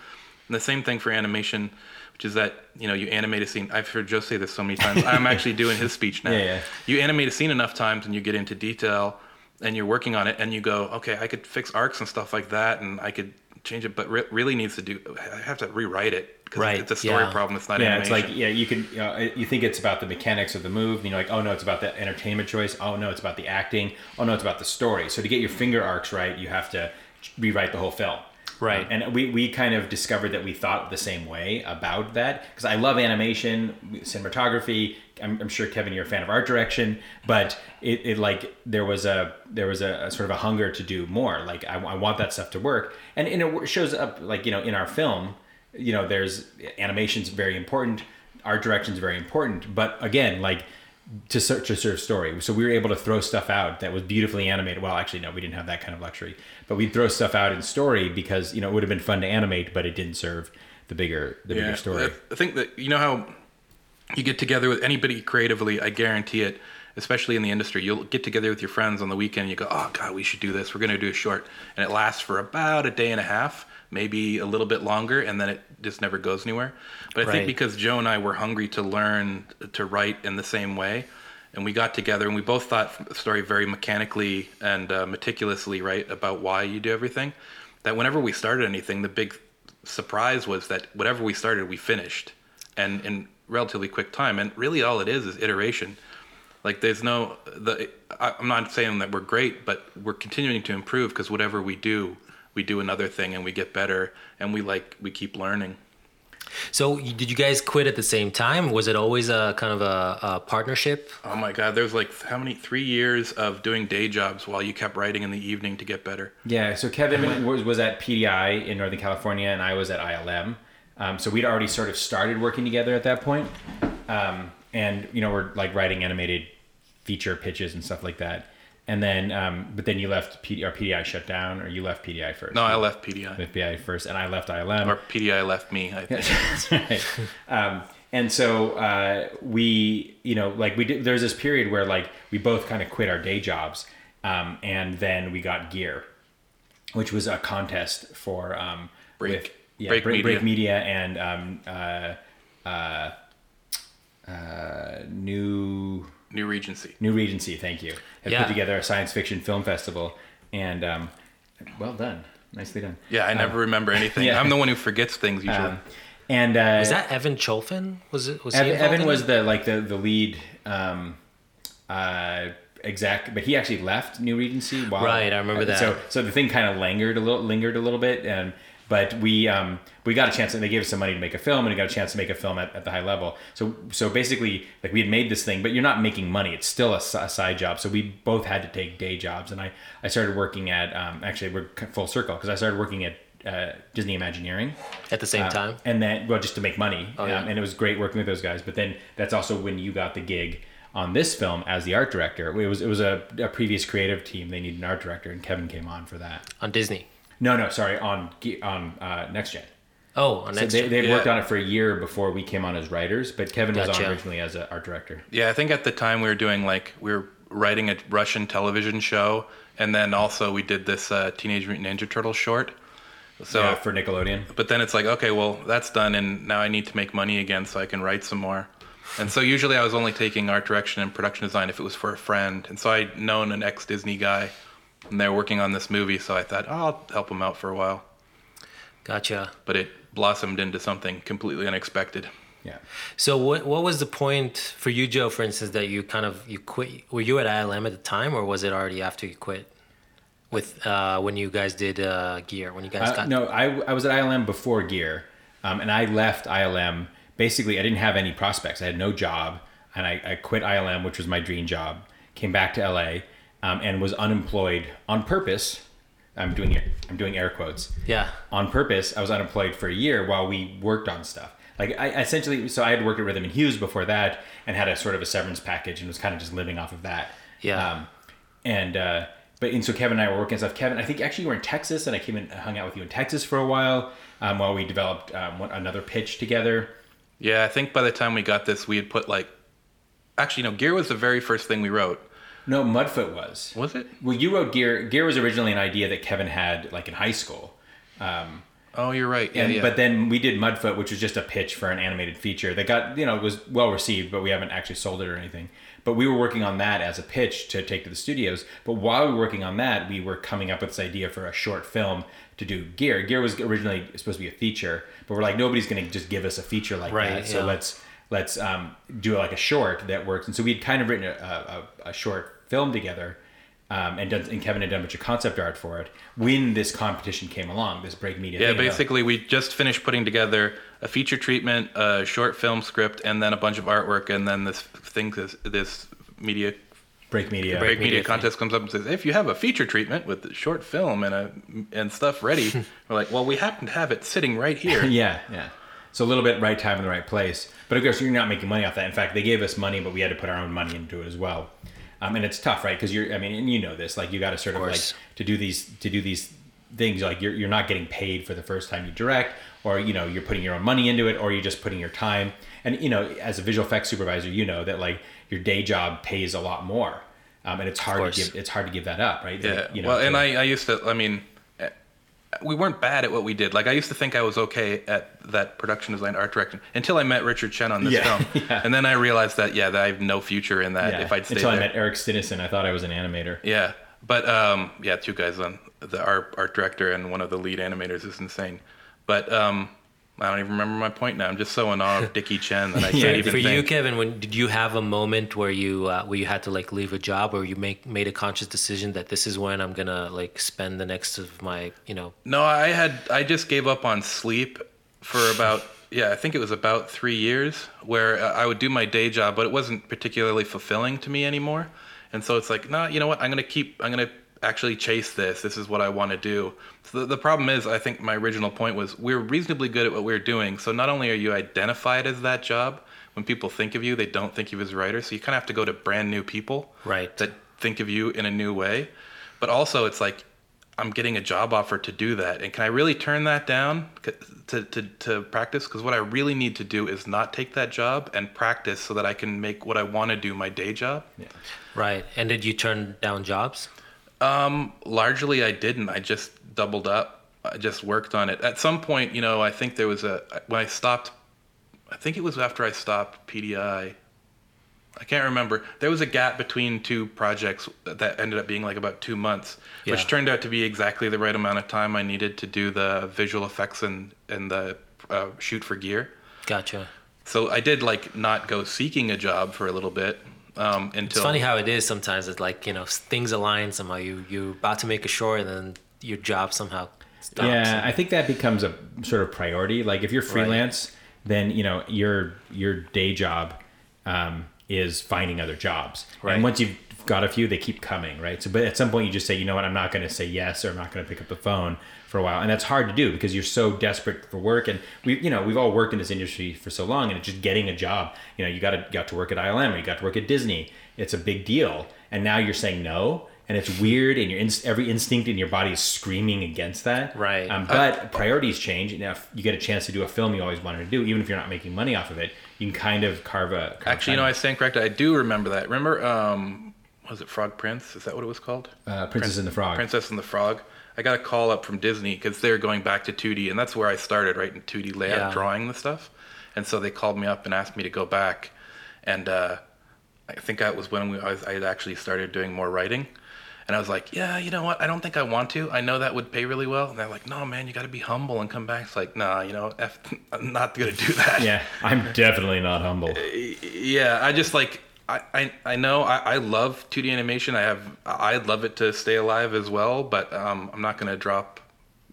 And the same thing for animation, which is that you know you animate a scene. I've heard Joe say this so many times. I'm actually doing his speech now. Yeah, yeah. You animate a scene enough times, and you get into detail, and you're working on it, and you go, okay, I could fix arcs and stuff like that, and I could change it, but re- really needs to do. I have to rewrite it because Right, it's a story yeah. problem. It's not yeah, animation. it's like yeah, you can you, know, you think it's about the mechanics of the move, and you're like, oh no, it's about the entertainment choice. Oh no, it's about the acting. Oh no, it's about the story. So to get your finger arcs right, you have to rewrite the whole film. Right. Um, and we, we kind of discovered that we thought the same way about that because I love animation, cinematography. I'm, I'm sure Kevin, you're a fan of art direction, but it, it like there was a there was a, a sort of a hunger to do more. Like I, I want that stuff to work, and, and it shows up like you know in our film. You know, there's animation's very important, art direction's very important, but again, like to serve, to serve story. So we were able to throw stuff out that was beautifully animated. Well, actually, no, we didn't have that kind of luxury, but we'd throw stuff out in story because you know it would have been fun to animate, but it didn't serve the bigger the bigger story. I, I think that you know how you get together with anybody creatively. I guarantee it. Especially in the industry, you'll get together with your friends on the weekend. And you go, "Oh God, we should do this. We're going to do a short," and it lasts for about a day and a half, maybe a little bit longer, and then it just never goes anywhere. But I Right. think because Joe and I were hungry to learn to write in the same way, and we got together and we both thought the story very mechanically and uh, meticulously right about why you do everything. That whenever we started anything, the big surprise was that whatever we started, we finished, and in relatively quick time. And really, all it is is iteration. Like there's no the. I- I'm not saying that we're great, but we're continuing to improve because whatever we do, we do another thing and we get better, and we like we keep learning. So did you guys quit at the same time? Was it always a kind of a, a partnership? Oh my God, there's like how many three years of doing day jobs while you kept writing in the evening to get better. Yeah, so Kevin was, was at PDI in Northern California, and I was at ILM. Um, so we'd already sort of started working together at that point. Um, and you know, we're like writing animated feature pitches and stuff like that. And then, um, but then you left PD, or PDI shut down, or you left PDI first. No, I left PDI, left PDI first, and I left ILM. or PDI left me. I think. That's right. Um, and so uh, we, you know, like we did. There's this period where like we both kind of quit our day jobs, um, and then we got Gear, which was a contest for um, Break- with, yeah, Break break, break Media. media and um, uh, uh, uh, new New Regency. New Regency. Thank you. Had Yeah. put together a science fiction film festival, and um, well done, nicely done. Yeah, I never remember anything. yeah. I'm the one who forgets things usually. Um, and uh, Was that Evan Cholfin? Was it? Was he Evan, involved Evan was it? the like the the lead um uh exact but he actually left New Regency while Right, I remember that. So so the thing kind of lingered a little lingered a little bit and but we um we got a chance and they gave us some money to make a film and we got a chance to make a film at, at the high level. So so basically like we had made this thing but you're not making money. It's still a, a side job. So we both had to take day jobs and I I started working at um actually we're full circle because I started working at uh, Disney Imagineering at the same uh, time? and then well just to make money Oh, yeah. um, and it was great working with those guys but then that's also when you got the gig on this film as the art director it was it was a, a previous creative team they needed an art director and kevin came on for that on Disney. No no sorry on on uh, next gen Oh, on so next. they, Gen. they Yeah. worked on it for a year before we came on as writers but kevin was on originally as an art director Yeah, I think at the time we were doing like we were writing a Russian television show, and then also we did this uh, Teenage Mutant Ninja Turtle short. So, yeah, for nickelodeon but then it's like, okay, well that's done, and now I need to make money again so I can write some more. And so usually I was only taking art direction and production design if it was for a friend. And so I'd known an ex Disney guy, and they're working on this movie, so I thought, oh, I'll help them out for a while. Gotcha. But it blossomed into something completely unexpected. yeah So what what was the point for you, Joe? For instance, that you kind of you quit. Were you at ILM at the time, or was it already after you quit? With uh, when you guys did uh, gear, when you guys Uh, got no, I, I was at ILM before Gear, um, and I left ILM. Basically, I didn't have any prospects. I had no job, and I, I quit ILM, which was my dream job. Came back to LA, um, and was unemployed on purpose. I'm doing I'm doing air quotes. yeah On purpose, I was unemployed for a year while we worked on stuff. Like I essentially, so I had worked at Rhythm and Hues before that, and had a sort of a severance package, and was kind of just living off of that. Yeah. Um, and uh, but and so Kevin and I were working on stuff. Kevin, I think actually you were in Texas, and I came and hung out with you in Texas for a while um, while we developed um, one, another pitch together. Yeah, I think by the time we got this, we had put like, actually, no, Gear was the very first thing we wrote. No, Mudfoot was. Was it? Well, you wrote Gear. Gear was originally an idea that Kevin had like in high school. Um, Oh, you're right. Yeah, and, yeah. But then we did Mudfoot, which was just a pitch for an animated feature that got, you know, was well received, but we haven't actually sold it or anything. But we were working on that as a pitch to take to the studios. But while we were working on that, we were coming up with this idea for a short film to do Gear. Gear was originally supposed to be a feature, but we're like, nobody's going to just give us a feature like Right, that. So let's let's um, do like a short that works. And so we had kind of written a, a, a short film together. Um, and, done, and Kevin had done a bunch of concept art for it when this competition came along, this break media. yeah, thing about- basically, we just finished putting together a feature treatment, a short film script, and then a bunch of artwork, and then this thing, this this media break media. break media media contest comes up and says, if you have a feature treatment with the short film and a and stuff ready, we're like, well, we happen to have it sitting right here. yeah, yeah. So a little bit right time in the right place. But of course, you're not making money off that. In fact, they gave us money, but we had to put our own money into it as well. Um, and it's tough, right? Because you're, I mean, and you know this, like you got to sort of, like to do these to do these things. Like you're you're not getting paid for the first time you direct, or you know you're putting your own money into it, or you're just putting your time. And you know, as a visual effects supervisor, you know that like your day job pays a lot more, um, and it's hard to give it's hard to give that up, right? Yeah. Like, you know, well, and I, I used to, I mean, we weren't bad at what we did. Like I used to think I was okay at that production design, art direction until I met Richard Chen on this Yeah, film, yeah. and then I realized that yeah, that I have no future in that yeah, if I'd stayed until there. I met Eric Stinnison, I thought I was an animator. Yeah, but um, yeah, two guys on the art art director and one of the lead animators is insane. But um, I don't even remember my point now. I'm just so in awe of Dickie Chen that I Yeah, can't even For you. Kevin, when did you have a moment where you uh, where you had to like leave a job, or you make made a conscious decision that this is when I'm gonna like spend the next of my you know No, I had I just gave up on sleep for about yeah, I think it was about three years where uh, I would do my day job, but it wasn't particularly fulfilling to me anymore. And so it's like, no, you know what? I'm gonna keep. I'm gonna actually chase this. This is what I want to do. So the, the problem is, I think my original point was we're reasonably good at what we're doing. So not only are you identified as that job, when people think of you, they don't think of you as a writer. So you kind of have to go to brand new people Right. that think of you in a new way. But also, it's like I'm getting a job offer to do that, and can I really turn that down to to, to practice? Because what I really need to do is not take that job and practice so that I can make what I want to do my day job. right? And did you turn down jobs? Um, largely, I didn't. I just doubled up. I just worked on it. At some point, you know, I think there was a when I stopped. I think it was after I stopped PDI. I can't remember. There was a gap between two projects that ended up being like about two months, Yeah. which turned out to be exactly the right amount of time I needed to do the visual effects and and the uh, shoot for gear. Gotcha. So I did like not go seeking a job for a little bit um, until. It's funny how it is sometimes. It's like you know things align somehow. You you're about to make a short, and then your job somehow stops. Yeah, I think that becomes a sort of priority. Like if you're freelance, then you know your your day job um, is finding other jobs. Right. And once you've got a few, they keep coming, right? So, but at some point, you just say, you know what, I'm not going to say yes, or I'm not going to pick up the phone for a while, and that's hard to do because you're so desperate for work. And we, you know, we've all worked in this industry for so long, and it's just getting a job. You know, you got to got to work at ILM, or you got to work at Disney. It's a big deal, and now you're saying no. And it's weird, and your inst- every instinct in your body is screaming against that. Right. Um, but priorities change. And if you get a chance to do a film you always wanted to do, even if you're not making money off of it, you can kind of carve a. Carve Actually, you know. I stand corrected. I do remember that. Remember, um, was it Frog Prince? Is that what it was called? uh, Princess and the Frog. Princess and the Frog. I got a call up from Disney because they're going back to 2D, and that's where I started, right in 2D layout, Yeah. drawing the stuff. And so they called me up and asked me to go back, and uh, I think that was when we, I, was, I had actually started doing more writing. And I was like, yeah, you know what? I don't think I want to. I know that would pay really well. And they're like, no, man, you got to be humble and come back. It's like, nah, you know, F, I'm not going to do that. Yeah, I'm definitely not humble. Yeah, I just like I I, I know I, I love 2D animation. I have I'd love it to stay alive as well, but um, I'm not going to drop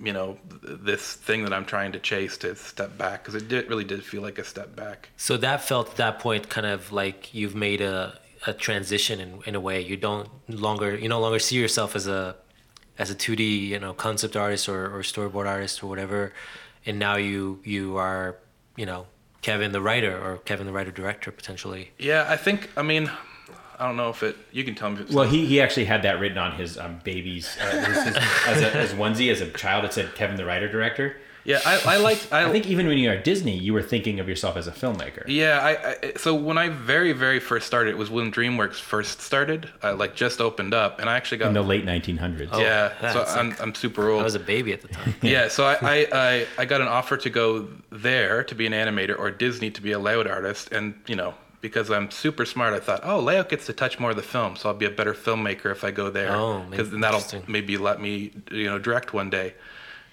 you know th- this thing that I'm trying to chase to step back because it did really did feel like a step back. So that felt at that point kind of like you've made a, a transition in, in a way. You don't longer you no longer see yourself as a as a 2D you know concept artist or, or storyboard artist or whatever, and now you you are you know Kevin the writer or Kevin the writer director potentially. Yeah, I think I mean I don't know if it. You can tell me. If it's Well, he, he actually had that written on his um, baby's uh, his, his, as a as onesie as a child. It said Kevin the writer director. Yeah, I, I liked. I, I think even when you were at Disney, you were thinking of yourself as a filmmaker. Yeah, I, I so when I very very first started, it was when DreamWorks first started, uh, like just opened up, and I actually got In the late 1900s. yeah. Oh, so that's I'm I'm super old. I was a baby at the time. yeah, so I, I, I, I got an offer to go there to be an animator or Disney to be a layout artist. And, you know, because I'm super smart, I thought, oh, layout gets to touch more of the film. So I'll be a better filmmaker if I go there. Oh, Because then that'll maybe let me, you know, direct one day.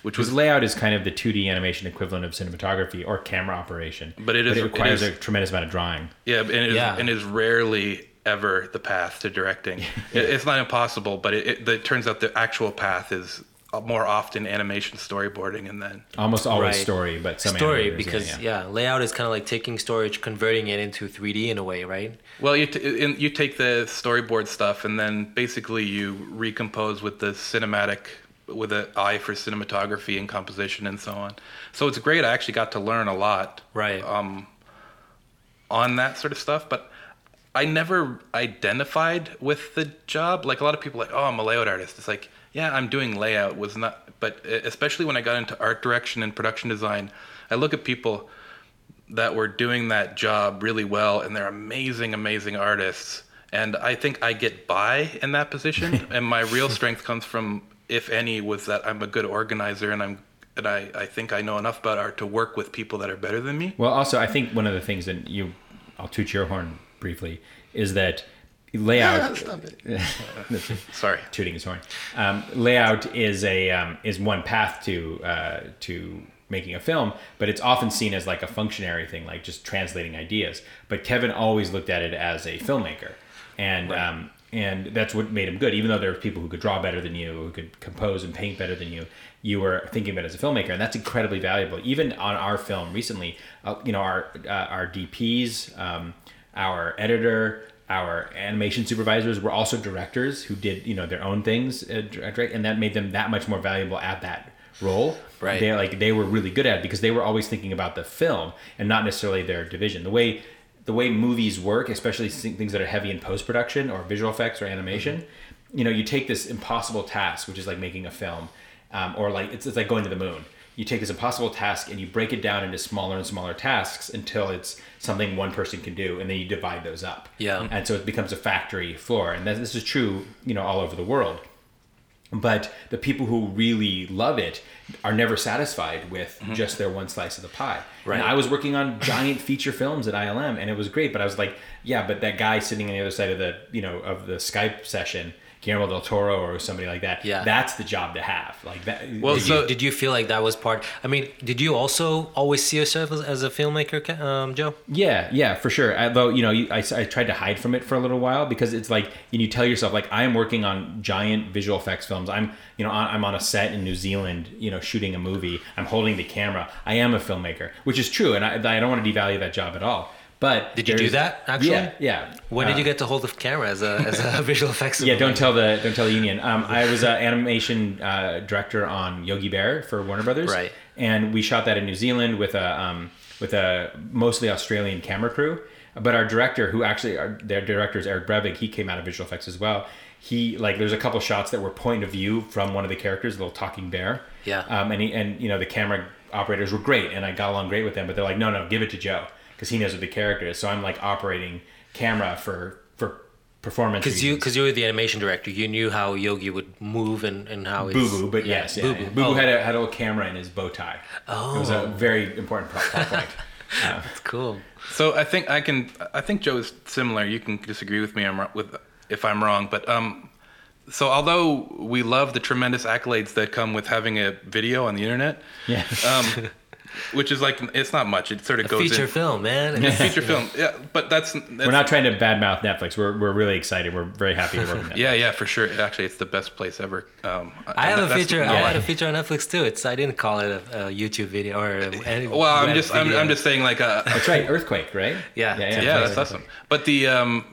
Which was, layout is kind of the 2D animation equivalent of cinematography or camera operation. But it is- it it requires is- a tremendous amount of drawing. yeah, and it is, Yeah. and is rarely ever the path to directing. It- it's not impossible, but it, it, it turns out the actual path is more often animation storyboarding and then Almost always Right. story, but some story animators, because yeah, yeah, layout is kind of like taking storage, converting it into 3D in a way, right? Well, you t- in, you take the storyboard stuff and then basically you recompose with the cinematic, with an eye for cinematography and composition and so on. So it's great. I actually got to learn a lot Right. um, on that sort of stuff, but I never identified with the job. Like a lot of people, like, oh, I'm a layout artist. It's like, yeah, I'm doing layout. Was not, but especially when I got into art direction and production design, I look at people that were doing that job really well, and they're amazing, amazing artists. And I think I get by in that position, and my real strength comes from, if any, was that I'm a good organizer, and I'm, and I, I think I know enough about art to work with people that are better than me. Well, also, I think one of the things that you, I'll toot your horn briefly, is that layout. Sorry. tooting his horn. Um, layout is a um, is one path to uh, to making a film, but it's often seen as like a functionary thing, like just translating ideas. But Kevin always looked at it as a filmmaker, and um, and that's what made him good. Even though there were people who could draw better than you, who could compose and paint better than you, you were thinking about it as a filmmaker, and that's incredibly valuable. Even on our film recently, uh, you know, our uh, our DPs, um, our editor, our animation supervisors were also directors who did you know their own things, uh, and that made them that much more valuable at that role. Right. They like they were really good at it because they were always thinking about the film and not necessarily their division. The way the way movies work, especially things that are heavy in post production or visual effects or animation, you know, you take this impossible task, which is like making a film, um, or like it's, it's like going to the moon. You take this impossible task and you break it down into smaller and smaller tasks until it's something one person can do, and then you divide those up. Yeah. And so it becomes a factory floor, and this is true, you know, all over the world but the people who really love it are never satisfied with mm-hmm. just their one slice of the pie. Right. And I was working on giant feature films at ILM, and it was great. But I was like, yeah, but that guy sitting on the other side of the you know of the Skype session, Guillermo del Toro or somebody like that. Yeah. that's the job to have. Like that. Well, Did so- you did you feel like that was part? I mean, did you also always see yourself as, as a filmmaker, um, Joe? Yeah, yeah, for sure. Although you know, you, I, I tried to hide from it for a little while because it's like and you tell yourself like I am working on giant visual effects films. I'm you know I'm on a set in New Zealand, you know, shooting a movie. I'm holding the camera. I am a filmmaker, which is true, and I, I don't want to devalue that job at all. But Did you do that, actually? Yeah, yeah. When Uh, did you get to hold the camera as a as a visual effects? yeah, don't tell the don't tell the union. Um, I was an animation uh, director on Yogi Bear for Warner Brothers, Right. And we shot that in New Zealand with a um, with a mostly Australian camera crew. But our director, who actually our, their director is Eric Brevig, he came out of visual effects as well. He like there's a couple shots that were point of view from one of the characters, the little talking bear. Yeah. Um, and he, and you know the camera operators were great, and I got along great with them. But they're like, no, no, give it to Joe because he knows what the character is. So I'm like operating camera for for performance. Because you because you were the animation director, you knew how Yogi would move and, and how his, Boo Boo, but yeah, yes, yeah, Boo yeah. Boo. Boo Boo Oh, had a had a little camera in his bow tie. Oh, it was a very important plot plot point. that's cool. So I think I can. I think Joe is similar. You can disagree with me. I'm with if I'm wrong, but um, so although we love the tremendous accolades that come with having a video on the internet, Yeah. um, which is like it's not much. It sort of A goes feature in film, man. feature film. Yeah, but that's, that's We're not trying to badmouth Netflix. We're, we're really excited. We're very happy to work with Netflix. Yeah, yeah, for sure. Actually, it's the best place ever. Um, I have a feature. yeah. I had a feature on Netflix too. It's I didn't call it a, a YouTube video or a, any Well, I'm just, I'm. I'm just saying, like, uh, That's right. Earthquake, right? Yeah. Yeah. yeah, that's awesome. But the um,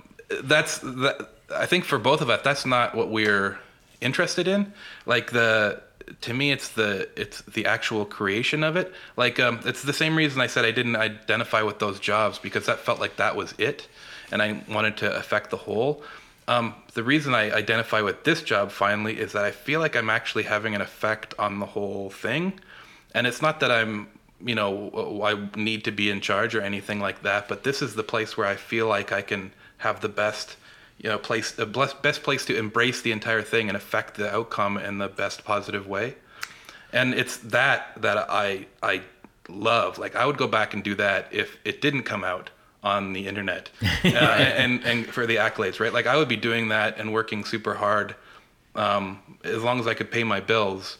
that's that. I think for both of us, that's not what we're interested in. Like the to me, it's the it's the actual creation of it. Like um, it's the same reason I said I didn't identify with those jobs because that felt like that was it. and I wanted to affect the whole. Um, the reason I identify with this job finally is that I feel like I'm actually having an effect on the whole thing. And it's not that I'm, you know, I need to be in charge or anything like that, but this is the place where I feel like I can have the best, you know, place, the best place to embrace the entire thing and affect the outcome in the best positive way. And it's that that I I love. Like I would go back and do that if it didn't come out on the internet uh, and and for the accolades, right? Like I would be doing that and working super hard um, as long as I could pay my bills.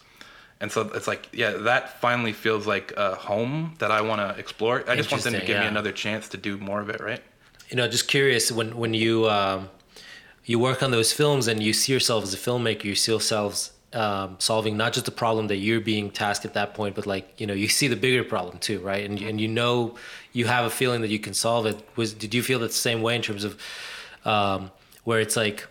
And so it's like, yeah, that finally feels like a home that I want to explore. I just want them to give yeah. me another chance to do more of it, right? You know, just curious when when you um, you work on those films and you see yourself as a filmmaker, you see yourselves um, solving not just the problem that you're being tasked at that point, but like you know you see the bigger problem too, right? And and you know you have a feeling that you can solve it. Was did you feel that the same way in terms of um, where it's like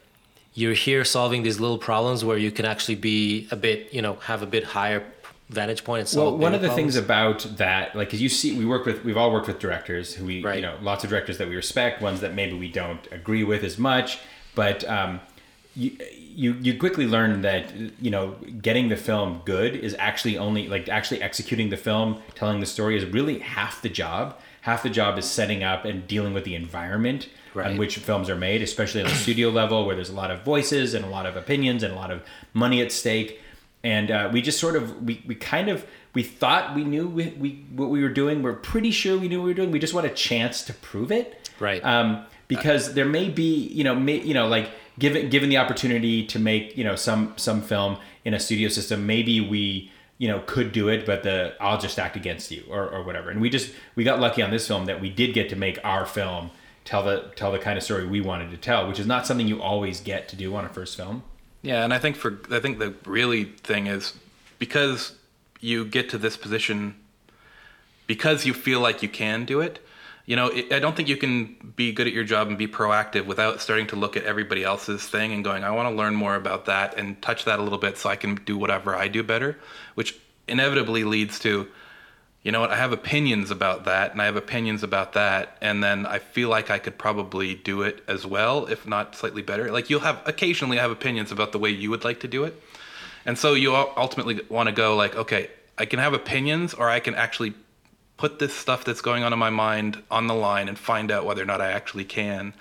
you're here solving these little problems where you can actually be a bit you know have a bit higher vantage point and solve well one of the problems? things about that like because you see we work with we've all worked with directors who we Right. you know lots of directors that we respect ones that maybe we don't agree with as much but um you, you you quickly learn that you know getting the film good is actually only like actually executing the film telling the story is really half the job. Half the job is setting up and dealing with the environment Right. on which films are made especially on the studio level where there's a lot of voices and a lot of opinions and a lot of money at stake. And uh, we just sort of we, we kind of we thought we knew we, we what we were doing. We're pretty sure we knew what we were doing. We just want a chance to prove it. Right. um, because there may be you know may, you know like given given the opportunity to make you know some some film in a studio system maybe we you know could do it but the i'll just act against you or, or whatever and we just we got lucky on this film that we did get to make our film tell the tell the kind of story we wanted to tell which is not something you always get to do on a first film Yeah, and I think for I think the really thing is because you get to this position because you feel like you can do it. You know, it, I don't think you can be good at your job and be proactive without starting to look at everybody else's thing and going, I want to learn more about that and touch that a little bit so I can do whatever I do better, which inevitably leads to you know what, I have opinions about that and I have opinions about that. And then I feel like I could probably do it as well, if not slightly better. Like you'll have occasionally have opinions about the way you would like to do it. And so you ultimately want to go like, okay, I can have opinions or I can actually put this stuff that's going on in my mind on the line and find out whether or not I actually can.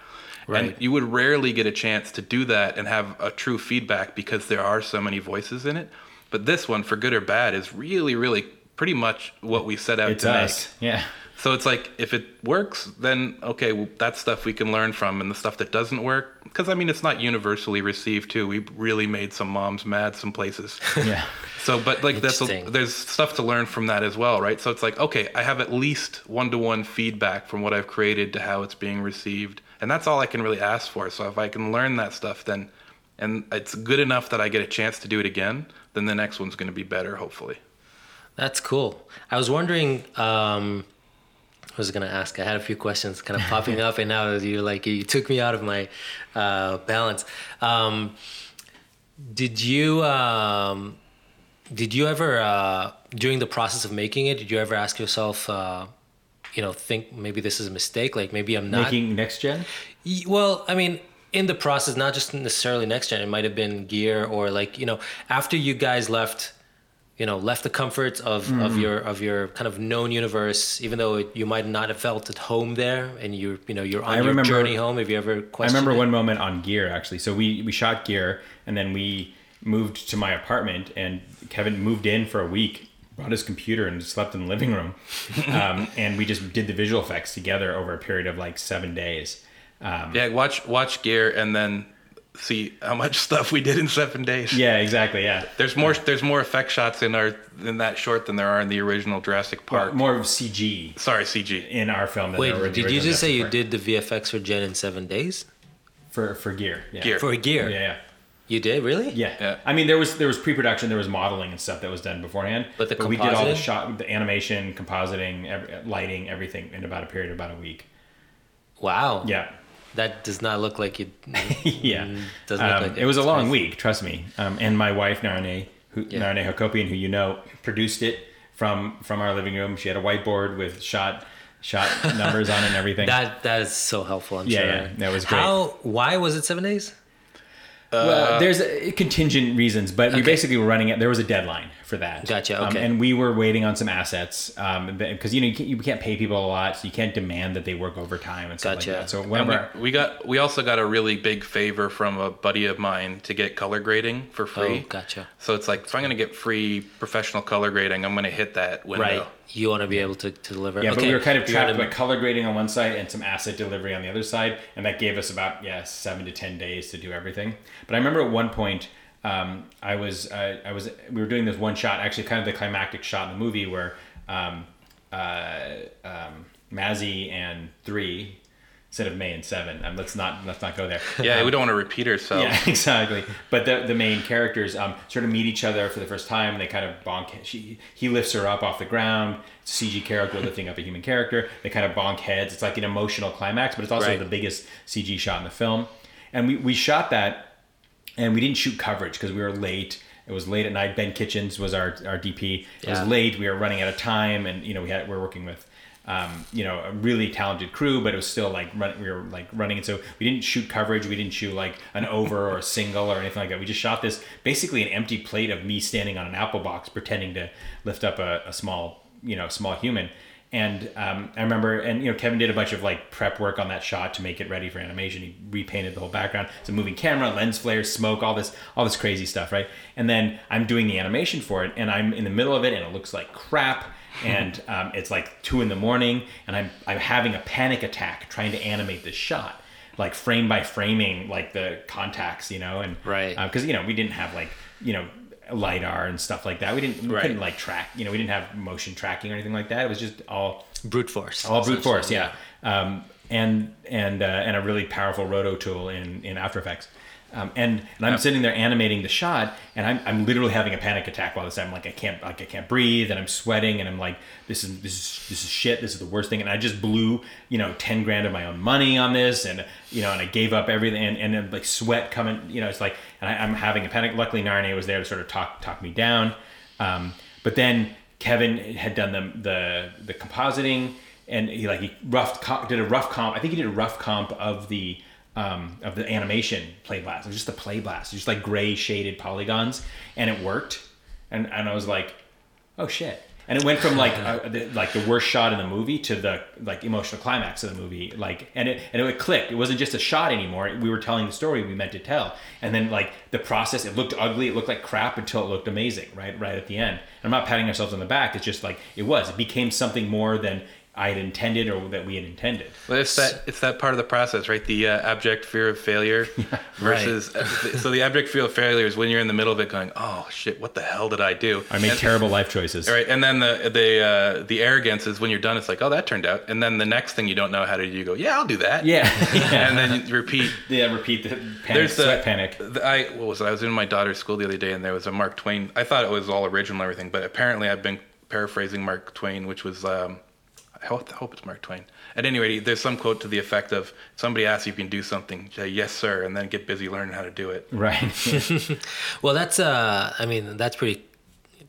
Right. And you would rarely get a chance to do that and have a true feedback because there are so many voices in it. But this one, for good or bad, is really, really pretty much what we set out it's to us make. yeah So it's like if it works, then okay, well, that's stuff we can learn from, and the stuff that doesn't work, because I mean it's not universally received too. We really made some moms mad some places. yeah So, but like that's a, there's stuff to learn from that as well, right? So it's like okay, I have at least one to one feedback from what I've created to how it's being received, and that's all I can really ask for. So if I can learn that stuff, then and it's good enough that I get a chance to do it again, then the next one's going to be better, hopefully. That's cool. I was wondering. Um, I was gonna ask. I had a few questions kind of popping up, and now you like you took me out of my uh, balance. Um, did you um, did you ever uh, during the process of making it? Did you ever ask yourself, uh, you know, think maybe this is a mistake? Like maybe I'm not. making next gen Well, I mean, in the process, not just necessarily next gen. It might have been gear or like you know, after you guys left, you know, left the comforts of, Mm. of your of your kind of known universe, even though it, you might not have felt at home there, and you you know you're on I your remember- journey home. Have you ever I remember it? one moment on gear actually. So we we shot gear and then we moved to my apartment and Kevin moved in for a week, brought his computer and slept in the living room, um, and we just did the visual effects together over a period of like seven days. Um, Yeah, watch watch gear and then see how much stuff we did in seven days. yeah, exactly. Yeah, There's more there's more effect shots in our in that short than there are in the original Jurassic Park. more of CG Sorry, CG. in our film. Than Wait, there were the did you original just say you Jurassic did the VFX for Jen in seven days for for gear? Yeah. Gear. for gear? Yeah, yeah. You did really? Yeah. Yeah. I mean, there was there was pre-production, there was modeling and stuff that was done beforehand. But the we did all the shot, the animation, compositing, every, lighting, everything in about a period of about a week. Wow. Yeah. That does not look like you. yeah. Doesn't look Um, like it was a long week, trust me. Um, and my wife Narineh, who Yeah. Hacopian, who you know, produced it from from our living room. She had a whiteboard with shot shot numbers on it and everything. That that is so helpful. I'm Yeah, sure. yeah, that was great. How? Why was it seven days? well, there's uh, contingent reasons, but we basically were running it. There was a deadline for that. Gotcha, Um, okay. and we were waiting on some assets because you know you can't, you can't pay people a lot, so you can't demand that they work overtime and stuff Gotcha. like that. So And whenever we, we got we also got a really big favor from a buddy of mine to get color grading for free. Oh, gotcha. So it's like if I'm gonna get free professional color grading, I'm gonna hit that window. Right. You want to be able to, to deliver. Yeah, but we were kind of You're trapped gonna- by color grading on one side and some asset delivery on the other side, and that gave us about yeah seven to ten days to do everything. But I remember at one point, um, I was uh, I was we were doing this one shot, actually kind of the climactic shot in the movie where um, uh, um, Mazzy and three instead of Mai and seven. Um, let's not let's not go there. Yeah, we don't want to repeat ourselves. Yeah, exactly. But the the main characters um, sort of meet each other for the first time. And they kind of bonk. She he lifts her up off the ground. It's a CG character lifting up a human character. They kind of bonk heads. It's like an emotional climax, but it's also Right. the biggest CG shot in the film. And we we shot that, and we didn't shoot coverage because we were late. It was late at night. Ben Kitchens was our our DP. It Yeah. was late. We were running out of time, and you know we had we are working with. Um, you know, a really talented crew, but it was still like run, we were like running and So we didn't shoot coverage. We didn't shoot like an over or a single or anything like that. We just shot this basically an empty plate of me standing on an apple box pretending to lift up a, a small, you know, small human. And um, I remember, and you know, Kevin did a bunch of like prep work on that shot to make it ready for animation. He repainted the whole background. It's a moving camera, lens flares, smoke, all this, all this crazy stuff, right? And then I'm doing the animation for it, and I'm in the middle of it, and it looks like crap. And um, it's like two in the morning, and I'm I'm having a panic attack trying to animate this shot, like frame by framing, like the contacts, you know, and Right. because you know we didn't have like you know lidar and stuff like that. We didn't we Right. couldn't like track, you know, we didn't have motion tracking or anything like that. It was just all brute force. all brute force, yeah. Um, and and uh, and a really powerful roto tool in in After Effects. Um, and and I'm sitting there animating the shot, and I'm, I'm literally having a panic attack while this. I'm like I can't like I can't breathe, and I'm sweating, and I'm like this is this is this is shit. This is the worst thing, and I just blew you know ten grand of my own money on this, and you know, and I gave up everything, and, and then like sweat coming, you know, it's like, and I, I'm having a panic. Luckily, Narineh was there to sort of talk talk me down. Um, but then Kevin had done the the the compositing, and he like he rough did a rough comp. I think he did a rough comp of the um, of the animation play blast. It was just the play blast, just like gray shaded polygons, and it worked. And and I was like, oh shit. And it went from like uh, the, like the worst shot in the movie to the like emotional climax of the movie. Like and it and it clicked. It wasn't just a shot anymore. We were telling the story we meant to tell. And then like the process, it looked ugly. It looked like crap until it looked amazing. Right, right at the end. And I'm not patting ourselves on the back. It's just like it was. It became something more than I had intended or that we had intended. Well, it's that it's that part of the process, right? The uh, abject fear of failure versus uh, so the abject fear of failure is when you're in the middle of it, going, "Oh shit, what the hell did I do?" I made And- terrible life choices. Right, and then the the uh, the arrogance is when you're done. It's like, "Oh, that turned out," and then the next thing you don't know how to do, you go, "Yeah, I'll do that." Yeah. and then you repeat. yeah. Repeat the panic, There's the sweat panic. the- I what was it? I was in my daughter's school the other day, and there was a Mark Twain. I thought it was all original everything, but apparently I've been paraphrasing Mark Twain, which was. Um, I hope, it's Mark Twain. At any rate, there's some quote to the effect of somebody asks you if you can do something, say yes sir, and then get busy learning how to do it. Right. Well, that's uh, I mean, that's pretty.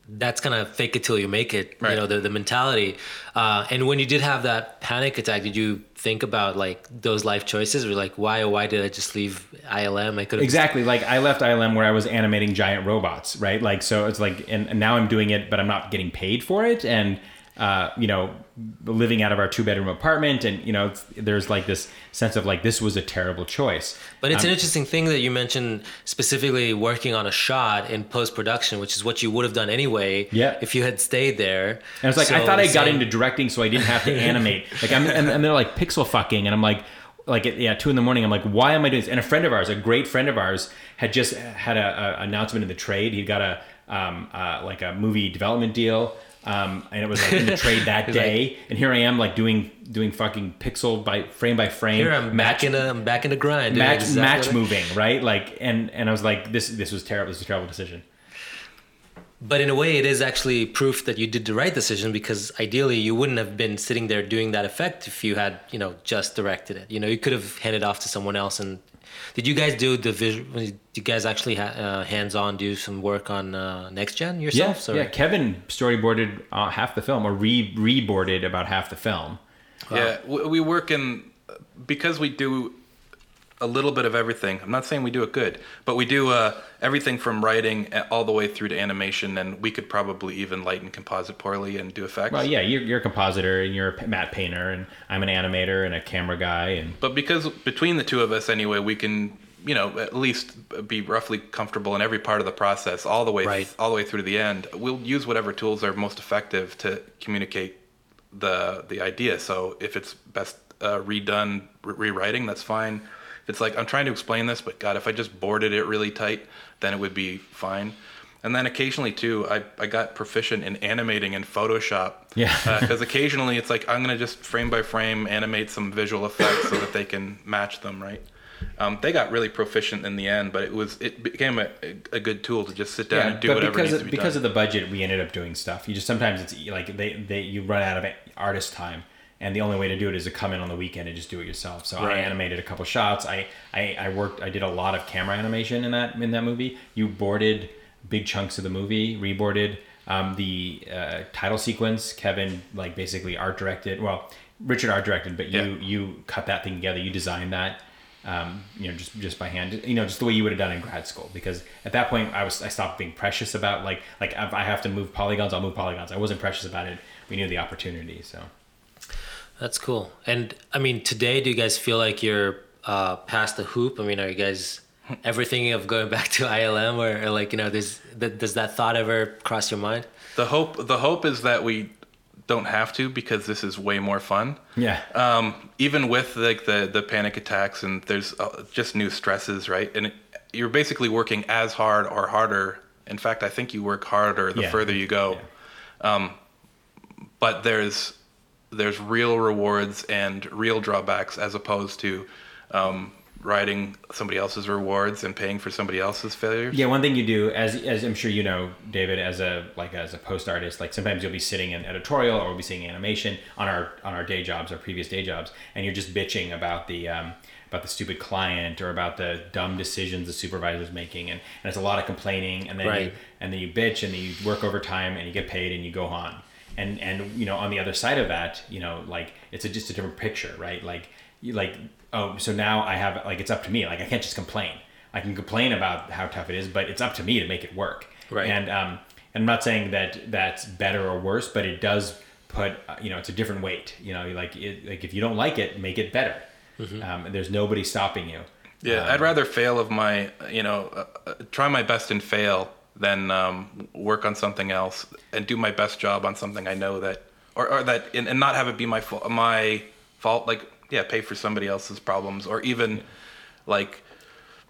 That's kind of fake it till you make it. Right. You know, the the mentality. Uh, and when you did have that panic attack, did you think about like those life choices, or like why or why did I just leave ILM? I could have exactly like i left ilm where i was animating giant robots right like so it's like and, and now i'm doing it but i'm not getting paid for it and uh, you know living out of our two bedroom apartment and you know there's like this sense of like this was a terrible choice But it's Um, an interesting thing that you mentioned specifically working on a shot in post production, which is what you would have done anyway. Yeah. If you had stayed there. And it's like I thought I got into directing, so I didn't have to animate. Like I'm, and, and they're like pixel fucking, and I'm like, like at yeah, two in the morning. I'm like, why am I doing this? And a friend of ours, a great friend of ours, had just had a, a announcement in the trade. He got a um, uh, like a movie development deal. Um, and it was like in the trade that day, and here I am like doing doing fucking pixel by frame by frame. Here I'm back in the I'm back in the grind. match exactly match moving, right? Like, and and I was like, this this was terrible. This was a terrible decision. But in a way, it is actually proof that you did the right decision because ideally you wouldn't have been sitting there doing that effect if you had, you know, just directed it. You know, you could have handed off to someone else. And did you guys do the visual? Did you guys actually ha- uh, hands-on do some work on uh, next gen yourself? Yeah, yeah. Kevin storyboarded uh, half the film, or re reboarded about half the film. Yeah, we, we work in because we do a little bit of everything. I'm not saying we do it good, but we do uh, everything from writing all the way through to animation, and we could probably even light and composite poorly and do effects. Well, yeah, you're, you're a compositor and you're a matte painter, and I'm an animator and a camera guy, and But because between the two of us, anyway, we can, you know, at least be roughly comfortable in every part of the process, all the way, Right. all the way through to the end. We'll use whatever tools are most effective to communicate the the idea. So if it's best uh, redone, re- rewriting, that's fine. It's like I'm trying to explain this, but God, if I just boarded it really tight, then it would be fine. And then occasionally too, I, I got proficient in animating in Photoshop. Yeah. Because occasionally it's like I'm gonna just frame by frame animate some visual effects so that they can match them, right? Um, they got really proficient in the end, but it was it became a, a good tool to just sit down and do but whatever because needs of, to be because done. of the budget, we ended up doing stuff. You just sometimes it's like they, they you run out of artist time, and the only way to do it is to come in on the weekend and just do it yourself. So I animated a couple shots. I, I I worked. I did a lot of camera animation in that in that movie. You boarded big chunks of the movie, reboarded. Um, the uh, title sequence, Kevin like basically art directed. Well, Richard art directed, but you Yeah. you cut that thing together. You designed that um, you know, just just by hand, you know, just the way you would have done in grad school. Because at that point, I was I stopped being precious about like like if I have to move polygons, I'll move polygons. I wasn't precious about it. We knew the opportunity, so That's cool. And I mean, today, do you guys feel like you're uh, past the hoop? I mean, are you guys ever thinking of going back to ILM, or, or like you know, does that, does that thought ever cross your mind? The hope the hope is that we don't have to because this is way more fun. yeah, Um, even with like the the panic attacks and there's uh, just new stresses, right? And it, you're basically working as hard or harder. In fact, I think you work harder the Yeah. further you go. Yeah. But there's there's real rewards and real drawbacks as opposed to um, riding somebody else's rewards and paying for somebody else's failures. Yeah, one thing you do, as as I'm sure you know, David, as a like as a post artist, like sometimes you'll be sitting in editorial or we'll be seeing animation on our on our day jobs, our previous day jobs, and you're just bitching about the um, about the stupid client or about the dumb decisions the supervisor's making, and, and it's a lot of complaining, and then you, and then you bitch and then you work overtime and you get paid and you go on. And and you know on the other side of that, you know, like it's a, just a different picture, right? Like you like oh, so now I have like it's up to me. Like I can't just complain. I can complain about how tough it is, but it's up to me to make it work. Right. And um, and I'm not saying that that's better or worse, but it does put uh, you know it's a different weight. You know, like it, like if you don't like it, make it better. Um, and there's nobody stopping you. Yeah, I'd rather fail of my, you know, uh, uh, try my best and fail than um, work on something else and do my best job on something I know that, or, or that, and, and not have it be my fault. My fault, like yeah, pay for somebody else's problems, or even like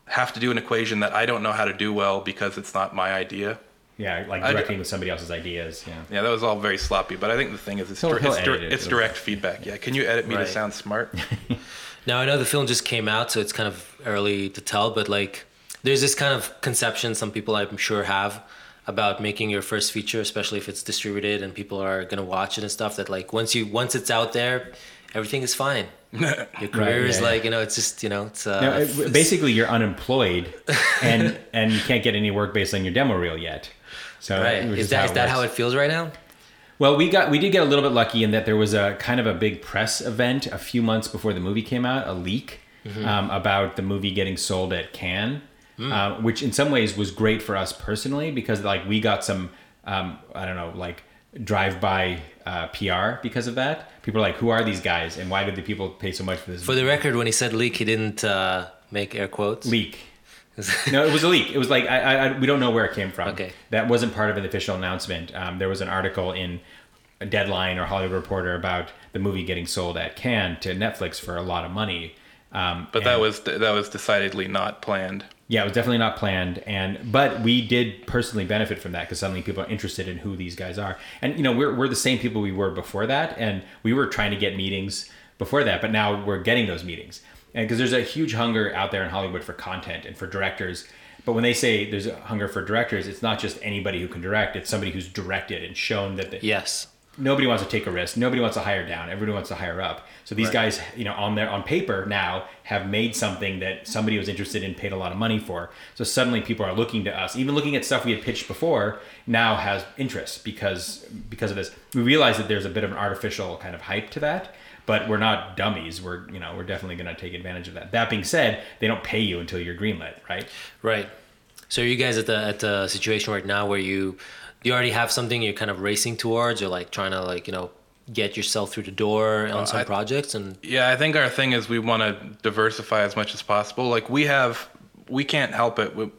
have to do an equation that I don't know how to do well because it's not my idea. Yeah, like I d- directing with somebody else's ideas. Yeah. Yeah, that was all very sloppy. But I think the thing is, it's, He'll- dir- he'll it's, dir- it. it's It'll- direct feedback. Yeah, can you edit me Right. to sound smart? Now I know the film just came out, so it's kind of early to tell, but like there's this kind of conception some people I'm sure have about making your first feature, especially if it's distributed and people are gonna watch it and stuff. That like once you once it's out there, everything is fine. Your career yeah, is yeah. like you know it's just you know it's uh, No, it- it's- basically, you're unemployed, and and you can't get any work based on your demo reel yet. So right. Is that is that how it feels right now? Well, we got we did get a little bit lucky in that there was a kind of a big press event a few months before the movie came out, a leak um, about the movie getting sold at Cannes, um, which in some ways was great for us personally because like we got some um, I don't know like drive by uh, PR because of that. People are like, who are these guys and why did the people pay so much for this For the record, when he said leak, he didn't uh, make air quotes. leak? no, it was a leak. It was like I, I, I we don't know where it came from. Okay. that wasn't part of an official announcement. Um, there was an article in Deadline or Hollywood Reporter about the movie getting sold at Cannes to Netflix for a lot of money. Um, But that was that was decidedly not planned. Yeah, it was definitely not planned, and but we did personally benefit from that because suddenly people are interested in who these guys are, and you know we're we're the same people we were before that, and we were trying to get meetings before that, but now we're getting those meetings, and because there's a huge hunger out there in Hollywood for content and for directors. But when they say there's a hunger for directors, it's not just anybody who can direct; it's somebody who's directed and shown that they, Yes. Nobody wants to take a risk. Nobody wants to hire down. Everybody wants to hire up. So these Right. guys, you know, on their on paper now have made something that somebody was interested in, paid a lot of money for. So suddenly people are looking to us, even looking at stuff we had pitched before, now has interest because because of this. We realize that there's a bit of an artificial kind of hype to that, but we're not dummies. We're you know we're definitely going to take advantage of that. That being said, they don't pay you until you're greenlit, right? Right. So are you guys at the at the situation right now where you you already have something you're kind of racing towards, or like trying to like you know get yourself through the door on some I- projects and Yeah, I think our thing is we want to diversify as much as possible. Like we have, we can't help it. We,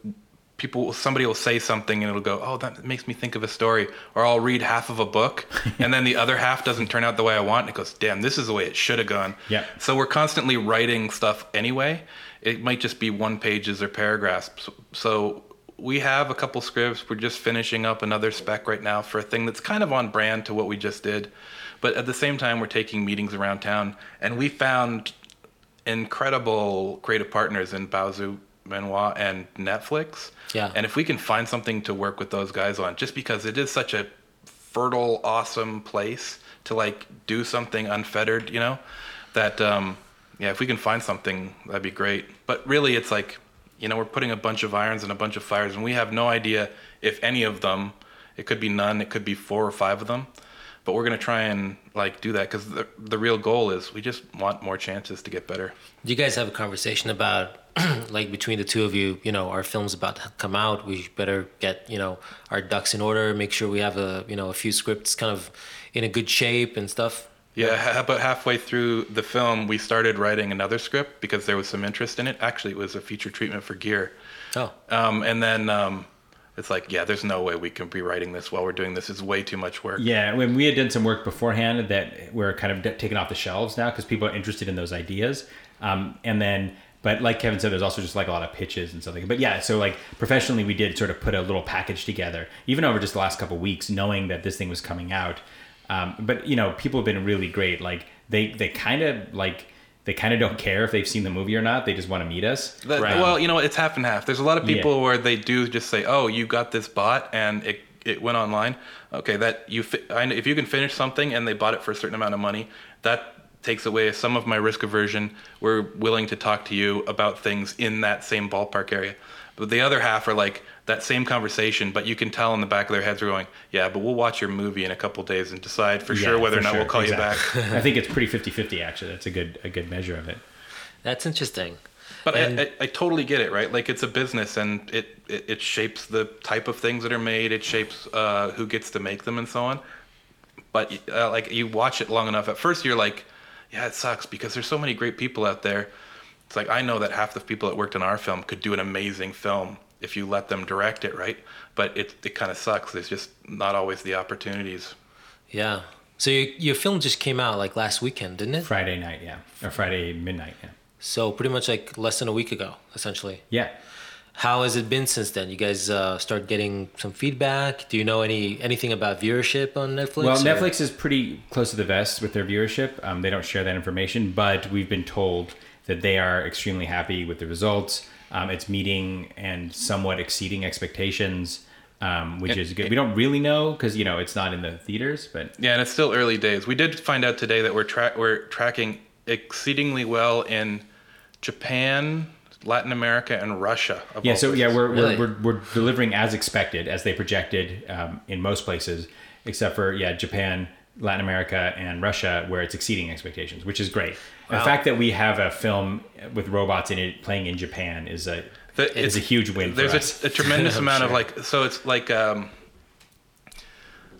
people, somebody will say something and it'll go, "Oh, that makes me think of a story," or I'll read half of a book and then the other half doesn't turn out the way I want. And it goes, "Damn, this is the way it should have gone." Yeah. So we're constantly writing stuff anyway. It might just be one pages or paragraphs. So we have a couple scripts. We're just finishing up another spec right now for a thing that's kind of on brand to what we just did. But at the same time, we're taking meetings around town, and we found incredible creative partners in Baozou Benoit and Netflix. Yeah. And if we can find something to work with those guys on, just because it is such a fertile, awesome place to like do something unfettered, you know, that um, yeah, if we can find something, that'd be great. But really, it's like, you know, we're putting a bunch of irons and a bunch of fires, and we have no idea if any of them. It could be none. It could be four or five of them. But we're gonna try and like do that because the the real goal is we just want more chances to get better. Do you guys have a conversation about like between the two of you, you know, our film's about to come out, we better get, you know, our ducks in order, make sure we have a, you know, a few scripts kind of in a good shape and stuff. Yeah, about halfway through the film, we started writing another script because there was some interest in it. Actually, it was a feature treatment for gear. Oh. Um, and then um, it's like, yeah, there's no way we can be writing this while we're doing this. It's way too much work. Yeah, when we had done some work beforehand that were kind of taken off the shelves now because people are interested in those ideas. Um, and then, but like Kevin said, there's also just like a lot of pitches and like. But yeah, so like professionally, we did sort of put a little package together, even over just the last couple of weeks, knowing that this thing was coming out. Um, but you know, people have been really great. Like they they kind of like they kind of don't care if they've seen the movie or not. They just want to meet us. That- Right. Well, you know, it's half and half. There's a lot of people Yeah. where they do just say, "Oh, you got this bot and it it went online." Okay, that you fi- I know, if you can finish something and they bought it for a certain amount of money, that takes away some of my risk aversion. We're willing to talk to you about things in that same ballpark area. But the other half are like that same conversation, but you can tell in the back of their heads are going, "Yeah, but we'll watch your movie in a couple days and decide for sure whether for or not sure. we'll call Exactly. you back." I think it's pretty 50-50 actually. That's a good a good measure of it. That's interesting. But And- I, I, I totally get it, right? Like it's a business, and it, it, it shapes the type of things that are made. It shapes uh, who gets to make them, and so on. But uh, like you watch it long enough, at first you're like, yeah, it sucks because there's so many great people out there. It's like I know that half the people that worked on our film could do an amazing film if you let them direct it, right? But it it kind of sucks. There's just not always the opportunities. Yeah. So you, your film just came out like last weekend, didn't it? Friday night, yeah, or Friday midnight, yeah. So pretty much like less than a week ago, essentially. Yeah. How has it been since then? You guys uh, start getting some feedback. Do you know any anything about viewership on Netflix? Well, or- Netflix is pretty close to the vest with their viewership. Um, they don't share that information, but we've been told that they are extremely happy with the results. Um, it's meeting and somewhat exceeding expectations, um, which is good. We don't really know because you know it's not in the theaters, but Yeah, and it's still early days. We did find out today that we're tra- we're tracking exceedingly well in Japan, Latin America, and Russia. of yeah. all So yeah, we're, Really? we're, we're we're delivering as expected, as they projected um, in most places, except for yeah Japan, Latin America, and Russia, where it's exceeding expectations, which is great. The fact that we have a film with robots in it playing in Japan is a The- is a huge win for There's us. a, a tremendous amount of like, so it's like, um,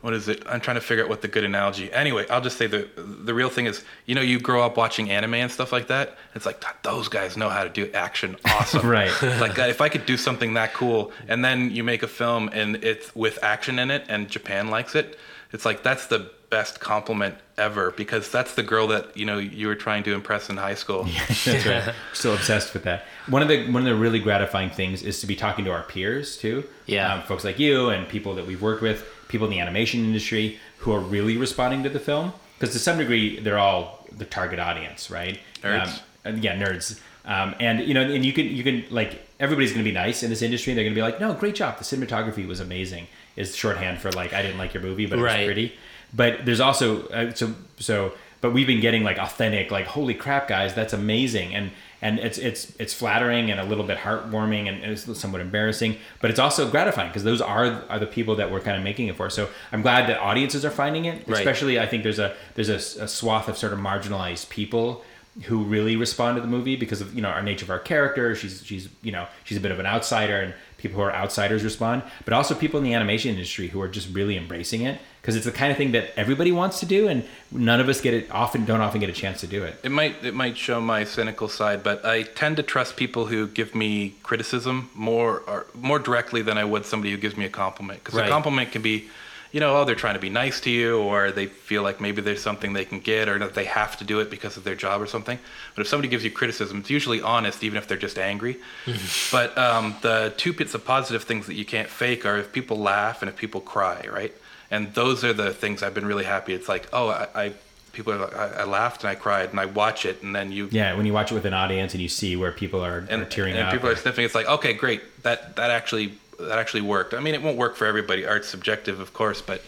what is it? I'm trying to figure out what the good analogy. Anyway, I'll just say the the real thing is, you know, you grow up watching anime and stuff like that. It's like those guys know how to do action awesome, Right. Like uh, if I could do something that cool, and then you make a film and it's with action in it, and Japan likes it, it's like that's the best compliment ever because that's the girl that you know you were trying to impress in high school. That's right. Still obsessed with that. One of the one of the really gratifying things is to be talking to our peers too. Yeah. um, folks like you and people that we've worked with, people in the animation industry who are really responding to the film because to some degree they're all the target audience, right? Nerds. Um, yeah, nerds. Um, and you know, and you can you can like everybody's going to be nice in this industry. They're going to be like, no, great job. The cinematography was amazing. Is shorthand for like I didn't like your movie, but it Right. was pretty. But there's also uh, so so. But we've been getting like authentic, like holy crap, guys, that's amazing. And and it's it's it's flattering and a little bit heartwarming and it's somewhat embarrassing, but it's also gratifying because those are are the people that we're kind of making it for. So I'm glad that audiences are finding it. Right. Especially, I think there's a there's a, a swath of sort of marginalized people who really respond to the movie because of you know our nature of our character. She's she's you know she's a bit of an outsider, and people who are outsiders respond, but also people in the animation industry who are just really embracing it because it's the kind of thing that everybody wants to do, and none of us get it often don't often get a chance to do it. It might it might show my cynical side, but I tend to trust people who give me criticism more or more directly than I would somebody who gives me a compliment. Because Right. a compliment can be, you know, oh they're trying to be nice to you, or they feel like maybe there's something they can get, or that they have to do it because of their job or something. But if somebody gives you criticism, it's usually honest, even if they're just angry. but um, the two bits of positive things that you can't fake are if people laugh and if people cry, right? And those are the things I've been really happy. It's like, oh, I, I people are like, I, I laughed and I cried, and I watch it, and then you Yeah, when you watch it with an audience and you see where people are, and, are tearing and up, people or- are sniffing. It's like, okay, great, that that actually that actually worked. I mean, it won't work for everybody. Art's subjective, of course, but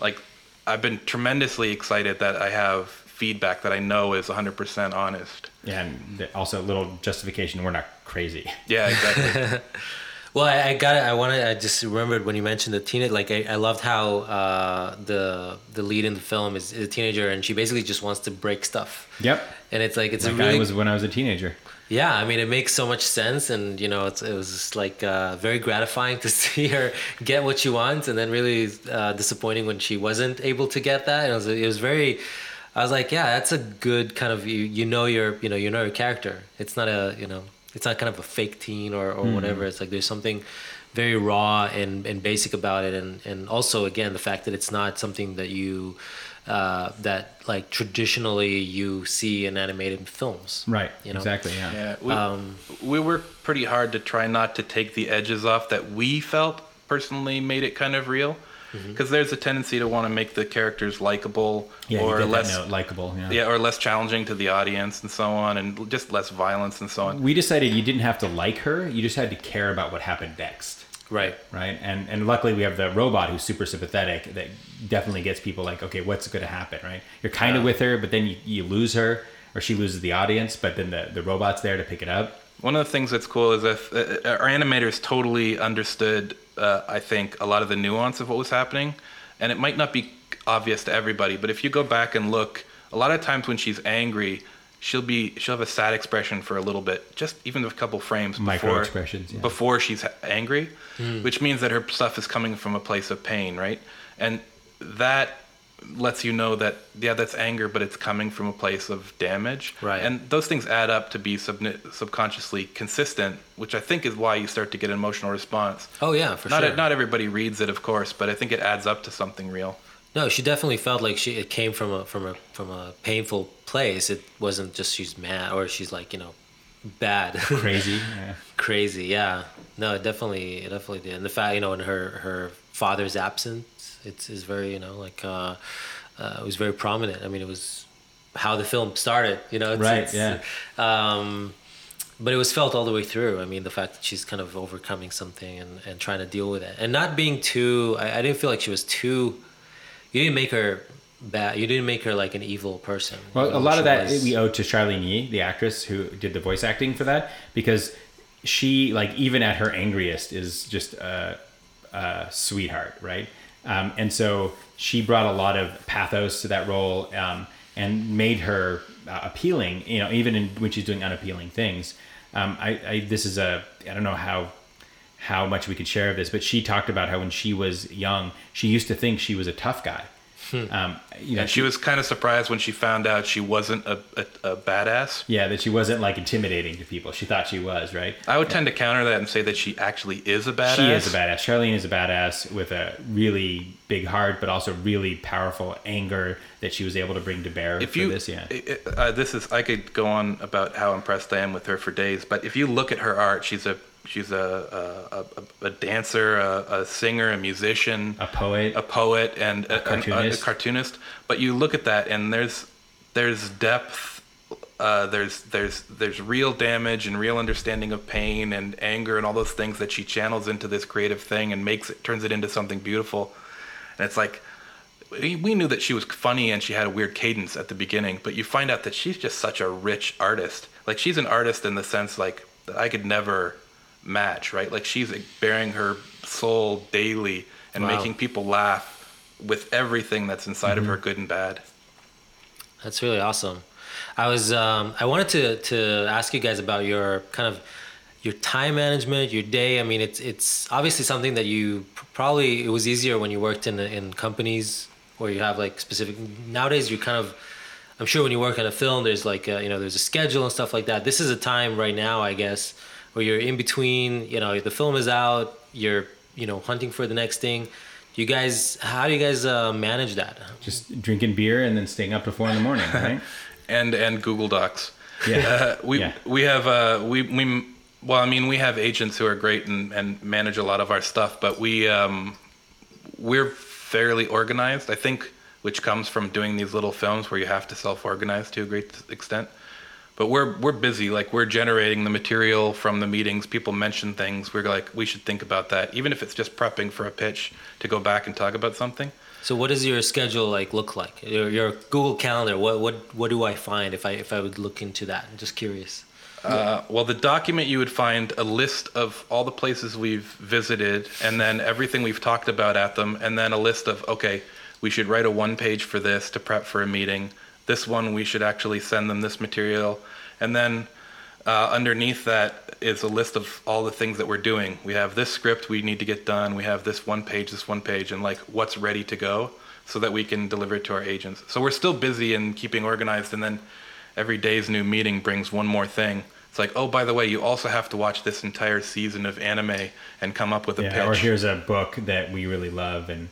like, I've been tremendously excited that I have feedback that I know is 100% honest. yeah, and also a little justification. We're not crazy. Yeah, exactly. Well, I, I got it. I wanted. I just remembered when you mentioned the teenage. Like, I, I loved how uh, the the lead in the film is, is a teenager, and she basically just wants to break stuff. Yep. And it's like it's Like a really I was when I was a teenager. yeah. I mean, it makes so much sense, and you know, it's, it was just like uh, very gratifying to see her get what she wants, and then really uh, disappointing when she wasn't able to get that. And it was it was very. I was like, yeah, that's a good kind of you. You know your you know you know your character. It's not a you know it's not kind of a fake teen or, or whatever. It's like there's something very raw and, and basic about it, and and also again the fact that it's not something that you uh, that like traditionally you see in animated films. Right. You know? Exactly. Yeah. yeah, we, Um, we worked pretty hard to try not to take the edges off that we felt personally made it kind of real. Mm-hmm. Because there's a tendency to want to make the characters likable Yeah. or less likable. Yeah. yeah, or less challenging to the audience and so on, and just less violence and so on. We decided you didn't have to like her. You just had to care about what happened next. right. right? And and luckily we have the robot who's super sympathetic that definitely gets people like, okay, what's going to happen, right? You're kind of with her, but then you, you lose her, or she loses the audience, but then the the robot's there to pick it up. One of the things that's cool is if uh, our animators totally understood, uh, I think, a lot of the nuance of what was happening, and it might not be obvious to everybody, but if you go back and look, a lot of times when she's angry, she'll be she'll have a sad expression for a little bit, just even a couple frames before expressions, yeah. before she's angry, which means that her stuff is coming from a place of pain, right? And that lets you know that yeah, that's anger, but it's coming from a place of damage, Right. And those things add up to be sub- subconsciously consistent, which I think is why you start to get an emotional response. Oh yeah, for not sure. not everybody reads it, of course, but I think it adds up to something real. No, she definitely felt like she it came from a from a from a painful place. It wasn't just she's mad or she's like you know bad, Crazy. yeah. crazy. Yeah, no, it definitely it definitely did. And the fact you know in her her father's absence, it's is very you know like uh, uh, it was very prominent. I mean, it was how the film started. You know, it's, Right, it's, yeah. Um, but it was felt all the way through. I mean, the fact that she's kind of overcoming something and, and trying to deal with it, and not being too. I, I didn't feel like she was too. You didn't make her bad. You didn't make her like an evil person. Well, a lot of that was- we owe to Charlyne Yi, the actress who did the voice acting for that, because she, like, even at her angriest, is just a, a sweetheart, right? Um, and so she brought a lot of pathos to that role um, and made her uh, appealing. You know, even in, when she's doing unappealing things. Um, I, I this is a I don't know how how much we could share of this, but she talked about how when she was young, she used to think she was a tough guy. Um, you know, And she was kind of surprised when she found out she wasn't a, a, a badass. Yeah, that she wasn't like intimidating to people. She thought she was, right? I would tend to counter that and say that she actually is a badass. She is a badass. Charlyne is a badass with a really big heart, but also really powerful anger that she was able to bring to bear if for you this. Yeah, i- i- uh, this is I could go on about how impressed I am with her for days, but if you look at her art, she's a she's a a, a, a dancer, a, a singer, a musician, a poet. a poet, and a, cartoonist. a cartoonist. But you look at that, and there's there's depth. Uh, there's there's there's real damage and real understanding of pain and anger and all those things that she channels into this creative thing and makes it turns it into something beautiful. And it's like we we knew that she was funny and she had a weird cadence at the beginning, but you find out that she's just such a rich artist. like she's an artist in the sense like that I could never match, right? Like she's like, bearing her soul daily and Wow. making people laugh with everything that's inside of her, good and bad. That's really awesome. I was um, I wanted to to ask you guys about your kind of your time management, your day. I mean, it's it's obviously something that you probably it was easier when you worked in in companies where you have like specific. Nowadays, you kind of I'm sure when you work on a film, there's like a, you know there's a schedule and stuff like that. This is a time right now, I guess, where you're in between. You know, the film is out. You're you know hunting for the next thing. You guys, how do you guys uh, manage that? Just drinking beer and then staying up to four in the morning, right? and and Google Docs. Yeah. Uh, we Yeah. we have uh, we we well, I mean, we have agents who are great and, and manage a lot of our stuff, but we um, we're fairly organized. I think, which comes from doing these little films where you have to self-organize to a great extent. But we're we're busy. Like we're generating the material from the meetings. People mention things. We're like, we should think about that, even if it's just prepping for a pitch to go back and talk about something. So what does your schedule like look like? Your, your Google Calendar. What what what do I find if I if I would look into that? I'm just curious. Uh, well, the document you would find a list of all the places we've visited, and then everything we've talked about at them, and then a list of okay, we should write a one page for this to prep for a meeting. This one we should actually send them this material, and then uh, underneath that is a list of all the things that we're doing. We have this script we need to get done. We have this one page, this one page, and like what's ready to go, so that we can deliver it to our agents. So we're still busy and keeping organized, and then every day's new meeting brings one more thing. It's like, oh, by the way, you also have to watch this entire season of anime and come up with a Yeah, or pitch. here's a book that we really love and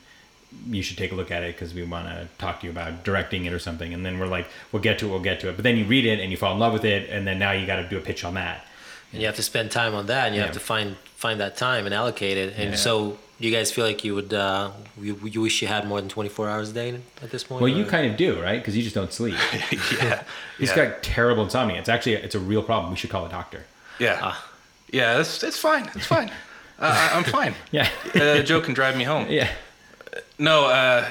you should take a look at it because we want to talk to you about directing it or something. And then we're like, we'll get to it, we'll get to it. But then you read it and you fall in love with it, and then now you got to do a pitch on that. And you have to spend time on that, and you Yeah. have to find find that time and allocate it. And Yeah. so you guys feel like you would uh, you, you wish you had more than 24 hours a day at this point. Well, you kind of do, right? Because you just don't sleep. yeah, He's yeah. got terrible insomnia. It's actually it's a real problem. We should call a doctor. yeah, Ah. yeah. It's it's fine. It's fine. uh, I- I'm fine. Yeah, Uh, Joe can drive me home. yeah. No, uh,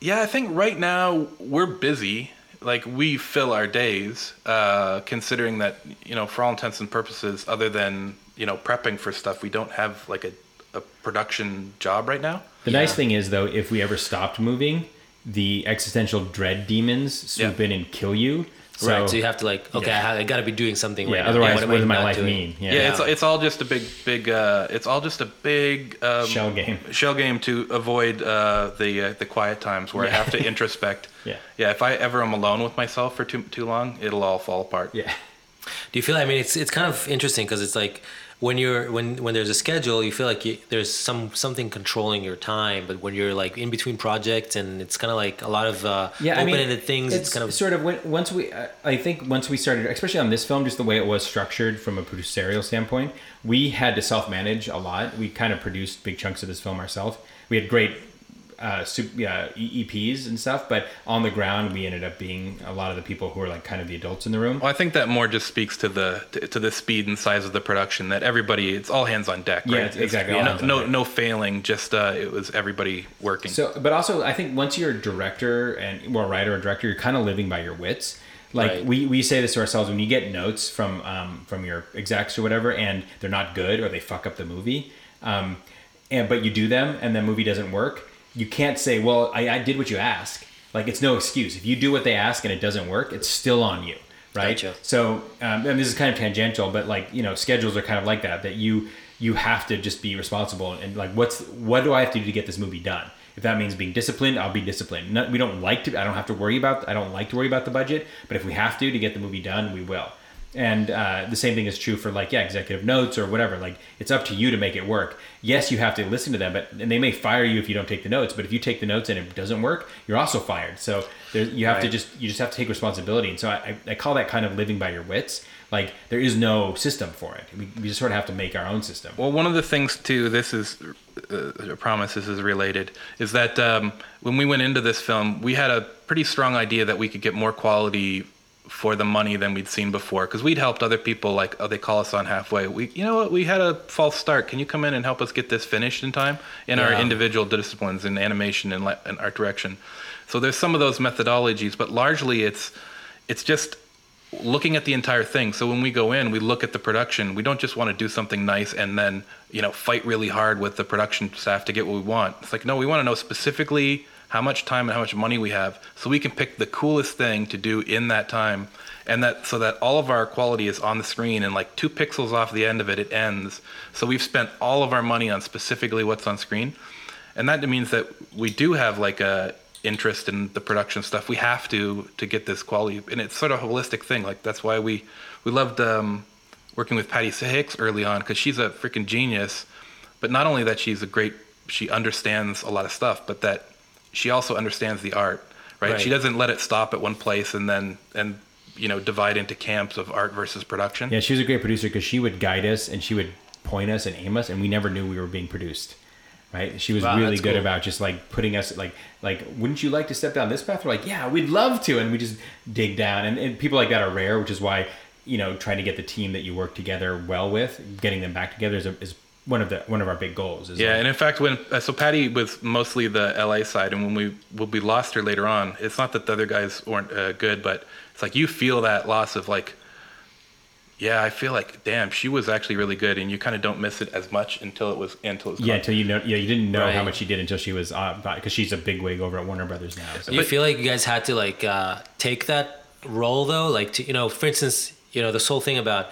yeah, I think right now we're busy. Like we fill our days, uh, considering that you know, for all intents and purposes, other than you know prepping for stuff, we don't have like a, a production job right now. The Yeah. nice thing is though, if we ever stopped moving, the existential dread demons swoop Yeah. in and kill you. So, right. So you have to like, okay, Yeah. I, ha- I got to be doing something yeah. right. Otherwise, am what, does I my life doing? mean? Yeah. Yeah, it's it's all just a big big. Uh, it's all just a big um, Shell game. shell game to avoid uh, the uh, the quiet times where I have to introspect. Yeah. Yeah. If I ever am alone with myself for too too long, it'll all fall apart. Yeah. Do you feel? I mean, it's it's kind of interesting because it's like when you're when when there's a schedule, you feel like you, there's some something controlling your time. But when you're like in between projects and it's kind of like a lot of uh, yeah, I mean, things, it's, kind of sort of when, once we. I I think once we started, especially on this film, just the way it was structured from a producerial standpoint, we had to self-manage a lot. We kind of produced big chunks of this film ourselves. We had great uh, sup- yeah, EPs and stuff, but on the ground, we ended up being a lot of the people who are like kind of the adults in the room. Well, I think that more just speaks to the to, to the speed and size of the production. That everybody, it's all hands on deck. Yeah, right? it's exactly, no, no, no failing. Just uh, it was everybody working. So, but also, I think once you're a director and well, writer or director, you're kind of living by your wits. Like Right. we, we say this to ourselves when you get notes from um, from your execs or whatever, and they're not good or they fuck up the movie, um, and but you do them and the movie doesn't work. You can't say, "Well, I, I did what you ask." Like it's no excuse. If you do what they ask and it doesn't work, it's still on you, right? Gotcha. So, um, and this is kind of tangential, but like you know, schedules are kind of like that. That you you have to just be responsible and like, what's what do I have to do to get this movie done? If that means being disciplined, I'll be disciplined. We don't like to. I don't have to worry about. I don't like to worry about the budget. But if we have to to get the movie done, we will. And uh, the same thing is true for like yeah, executive notes or whatever. Like it's up to you to make it work. Yes, you have to listen to them, but and they may fire you if you don't take the notes. But if you take the notes and it doesn't work, you're also fired. So you have to just you just have to take responsibility. And so I, I call that kind of living by your wits. Like there is no system for it. We, we just sort of have to make our own system. Well, one of the things too, this is, uh, I promise this is related, is that um, when we went into this film, we had a pretty strong idea that we could get more quality for the money than we'd seen before. Because we'd helped other people, like, oh, they call us on halfway. We, you know what, we had a false start. Can you come in and help us get this finished in time in our individual disciplines in animation and, and art direction? So there's some of those methodologies, but largely it's, it's just looking at the entire thing. So when we go in, we look at the production. We don't just want to do something nice and then, you know, fight really hard with the production staff to get what we want. It's like, no, we want to know specifically how much time and how much money we have so we can pick the coolest thing to do in that time and that so that all of our quality is on the screen and like 2 pixels off the end of it it ends. So we've spent all of our money on specifically what's on screen. And that means that we do have like a interest in the production stuff. We have to to get this quality, and it's sort of a holistic thing. Like that's why we we loved um, working with Patty Hicks early on because she's a freaking genius. But not only that, she's a great. She understands a lot of stuff, but that she also understands the art. Right? Right. She doesn't let it stop at one place and then and you know divide into camps of art versus production. Yeah, she was a great producer because she would guide us and she would point us and aim us, and we never knew we were being produced. Right? She was Wow, really good cool. about just like putting us like like, wouldn't you like to step down this path? We're like, yeah, we'd love to, and we just dig down. And, and people like that are rare, which is why you know trying to get the team that you work together well with, getting them back together is, a, is one of the one of our big goals. Is Yeah, like- and in fact, when uh, so Patty was mostly the LA side, and when we when we lost her later on, it's not that the other guys weren't uh, good, but it's like you feel that loss of like, yeah, I feel like damn, she was actually really good, and you kind of don't miss it as much until it was until it was yeah, until you know, yeah, you didn't know how much she did until she was because she's a big wig over at Warner Brothers now. So. Do you feel like you guys had to like uh, take that role though? Like to you know, for instance, you know, this whole thing about uh,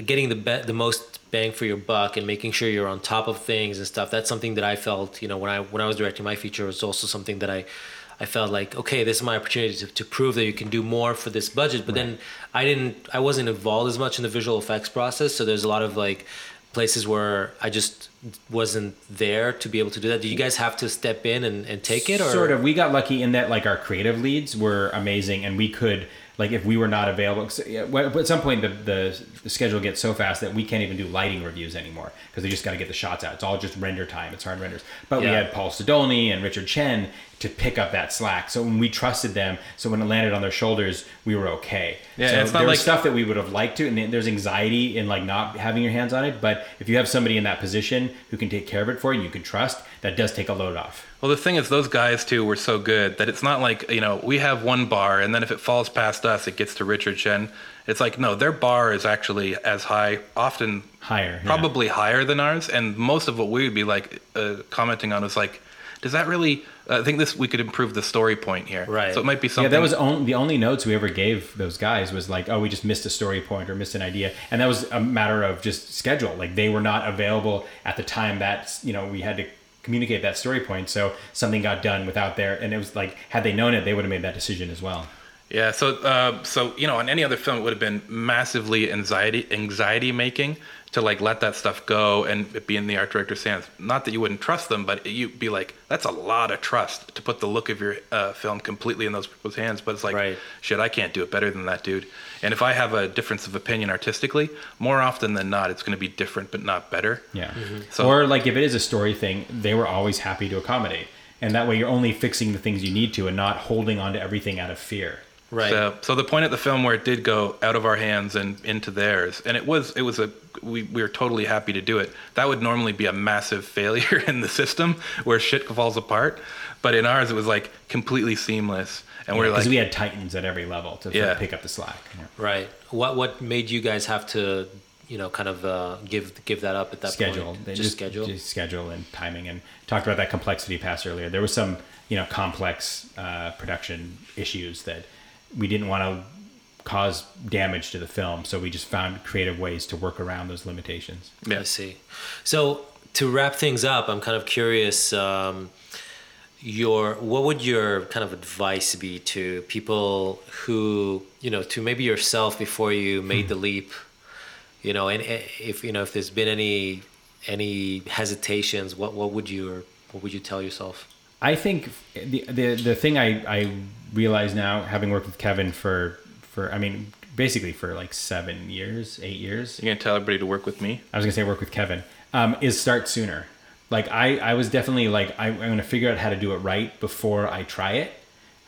getting the be- the most bang for your buck and making sure you're on top of things and stuff. That's something that I felt, you know, when I when I was directing my feature, was also something that I I felt like okay, this is my opportunity to, to prove that you can do more for this budget. But then I didn't, I wasn't involved as much in the visual effects process, so there's a lot of like places where I just wasn't there to be able to do that. Did you guys have to step in and, and take it, or sort of we got lucky in that like our creative leads were amazing and we could like if we were not available at some point the, the, the schedule gets so fast that we can't even do lighting reviews anymore because they just got to get the shots out. It's all just render time. It's hard renders. But we had paul Sidoni and richard chen to pick up that slack. So when we trusted them so when it landed on their shoulders we were okay. Yeah, so it's not like- stuff that we would have liked to and there's anxiety in like not having your hands on it. But if you have somebody in that position who can take care of it for you and you can trust that does take a load off Well, the thing is, those guys too were so good that it's not like you know we have one bar, and then if it falls past us, it gets to Richard Chen. It's like no, their bar is actually as high, often higher yeah. probably higher than ours, and most of what we would be like uh, commenting on is like, does that really? I think this we could improve the story point here. Right. So it might be something. Yeah, that was on, the only notes we ever gave those guys was like, oh, we just missed a story point or missed an idea, and that was a matter of just schedule. Like they were not available at the time that you know we had to communicate that story point, so something got done without their, and it was like had they known it, they would have made that decision as well. Yeah, so uh, so you know, on any other film, it would have been massively anxiety anxiety making to like let that stuff go and be in the art director's hands. Not that you wouldn't trust them, but you'd be like, that's a lot of trust to put the look of your uh, film completely in those people's hands. But it's like, Right. shit, I can't do it better than that dude. And if I have a difference of opinion artistically, more often than not, it's going to be different but not better. Yeah. So- or like if it is a story thing, they were always happy to accommodate, and that way you're only fixing the things you need to and not holding on to everything out of fear. Right? So, so the point of the film where it did go out of our hands and into theirs, and it was it was a we, we were totally happy to do it. That would normally be a massive failure in the system where shit falls apart, but in ours it was like completely seamless, and we're like because we had titans at every level to Yeah. pick up the slack. Yeah. Right. What what made you guys have to, you know, kind of uh, give give that up at that schedule. point? They Just, schedule. just schedule and timing, and talked about that complexity pass earlier. There was some, you know, complex uh, production issues that we didn't want to cause damage to the film, so we just found creative ways to work around those limitations. Yeah. I see. So to wrap things up, I'm kind of curious. Um, your what would your kind of advice be to people who you know to maybe yourself before you made the leap you know and eh, if you know if there's been any any hesitations what what would you or what would you tell yourself I think the the the thing I I realize now, having worked with Kevin for for I mean basically for like seven years, eight years, you're gonna tell everybody to work with me. I was gonna say work with Kevin, um, is start sooner. Like I, I was definitely like I, I'm gonna figure out how to do it right before I try it.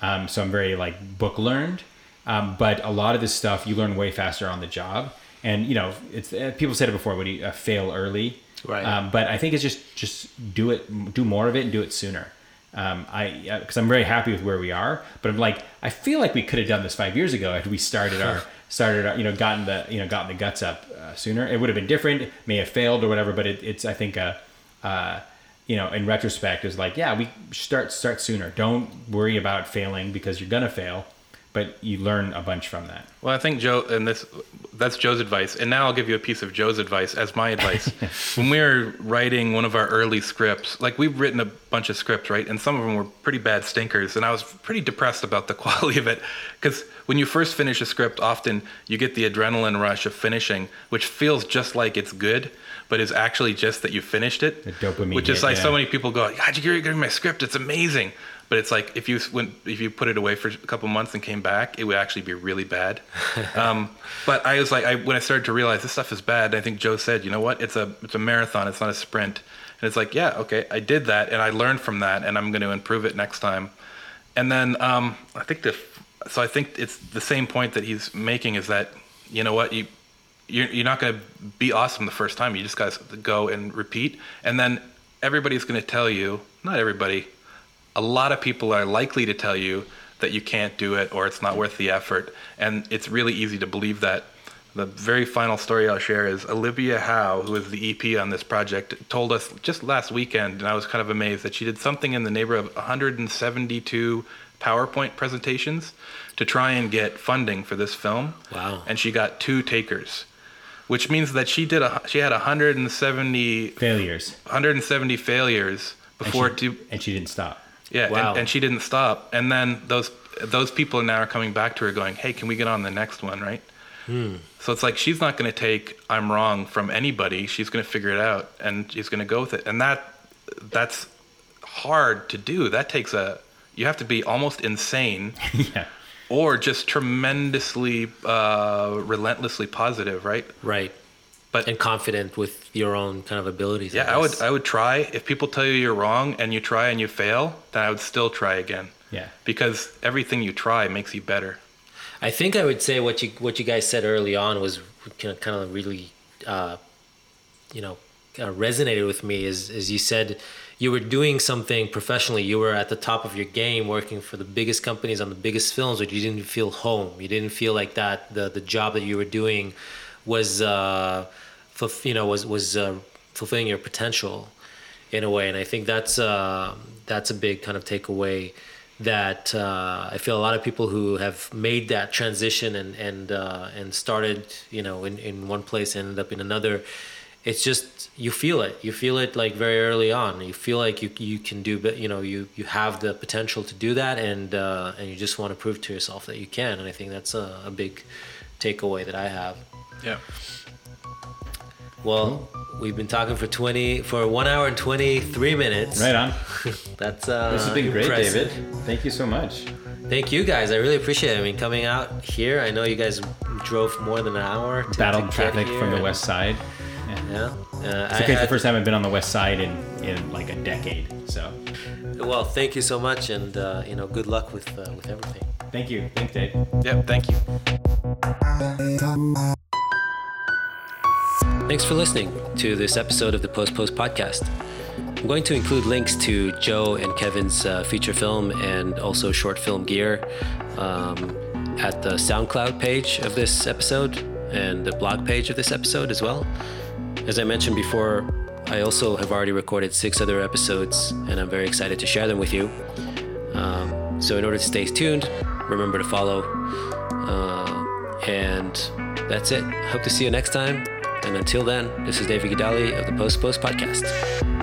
Um, so I'm very like book learned, um, but a lot of this stuff you learn way faster on the job. And you know, it's uh, people said it before. Would you uh, fail early? Right. Um, but I think it's just just do it, do more of it, and do it sooner. Um, I because I'm very happy with where we are, but I'm like I feel like we could have done this five years ago if we started our started our, you know gotten the you know gotten the guts up uh, sooner. It would have been different, may have failed or whatever, but it, it's I think uh, uh, you know in retrospect is like yeah we start start sooner. Don't worry about failing because you're gonna fail, but you learn a bunch from that. Well, I think Joe, and this that's Joe's advice. And now I'll give you a piece of Joe's advice as my advice. when we were writing one of our early scripts, like we've written a bunch of scripts, right? And some of them were pretty bad stinkers. And I was pretty depressed about the quality of it. Because when you first finish a script, often you get the adrenaline rush of finishing, which feels just like it's good. But is actually just that you finished it, The dopamine which is hit, like so many people go, "God, you read my script? It's amazing." But it's like if you went, if you put it away for a couple months and came back, it would actually be really bad. um, but I was like, I, when I started to realize this stuff is bad, I think Joe said, you know what? It's a it's a marathon. It's not a sprint. And it's like, yeah, okay, I did that, and I learned from that, and I'm going to improve it next time. And then um, I think the so I think it's the same point that he's making is that you know what you you're, you're not going to be awesome the first time. You just got to go and repeat, and then everybody's going to tell you. Not everybody. A lot of people are likely to tell you that you can't do it or it's not worth the effort, and it's really easy to believe that. The very final story I'll share is Olivia Howe, who is the EP on this project, told us just last weekend, and I was kind of amazed that she did something in the neighborhood of 172 PowerPoint presentations to try and get funding for this film. Wow. And she got two takers, which means that she did a she had 170 Failures. 170 failures And before she, to and she didn't stop. Yeah, Wow. and, and she didn't stop. And then those those people now are coming back to her, going, "Hey, can we get on the next one?" Right. So it's like she's not going to take "I'm wrong" from anybody. She's going to figure it out, and she's going to go with it. And that that's hard to do. That takes a you have to be almost insane, yeah. or just tremendously uh, relentlessly positive, right? Right. But And confident with your own kind of abilities. yeah, I would. I would try. If people tell you you're wrong and you try and you fail, then I would still try again. Yeah. because everything you try makes you better. I think I would say what you what you guys said early on was kind of, kind of really, uh, you know, kind of resonated with me. Is is you said you were doing something professionally. You were at the top of your game, working for the biggest companies on the biggest films, but you didn't feel home. You didn't feel like that the the job that you were doing was, uh, fulf- you know, was was uh, fulfilling your potential in a way. And I think that's uh, that's a big kind of takeaway that uh, I feel a lot of people who have made that transition and and uh, and started, you know, in, in one place and ended up in another. It's just you feel it. You feel it like very early on. You feel like you you can do, but you know, you you have the potential to do that, and uh, and you just want to prove to yourself that you can. And I think that's a, a big takeaway that I have. Yeah. Well, we've been talking for twenty for one hour and twenty three minutes. Right on. That's uh, This has been great, impressive. David. Thank you so much. Thank you guys. I really appreciate it. I mean, coming out here, I know you guys drove more than an hour. To, Battled to get traffic here from the and- west side. Yeah. Yeah. Uh, It's I okay. It's the first time I've been on the west side in, in like a decade. So Well, thank you so much, and uh, you know, good luck with uh, with everything. thank you. Thanks, Dave. Yep. Thank you. Thanks for listening to this episode of the Post Post Podcast. I'm going to include links to Joe and Kevin's uh, feature film and also short film gear um, at the SoundCloud page of this episode and the blog page of this episode as well. As I mentioned before, I also have already recorded six other episodes and I'm very excited to share them with you. Um, so, in order to stay tuned, remember to follow. Uh, and that's it. Hope to see you next time. And until then, this is David Gadali of the Post Post Podcast.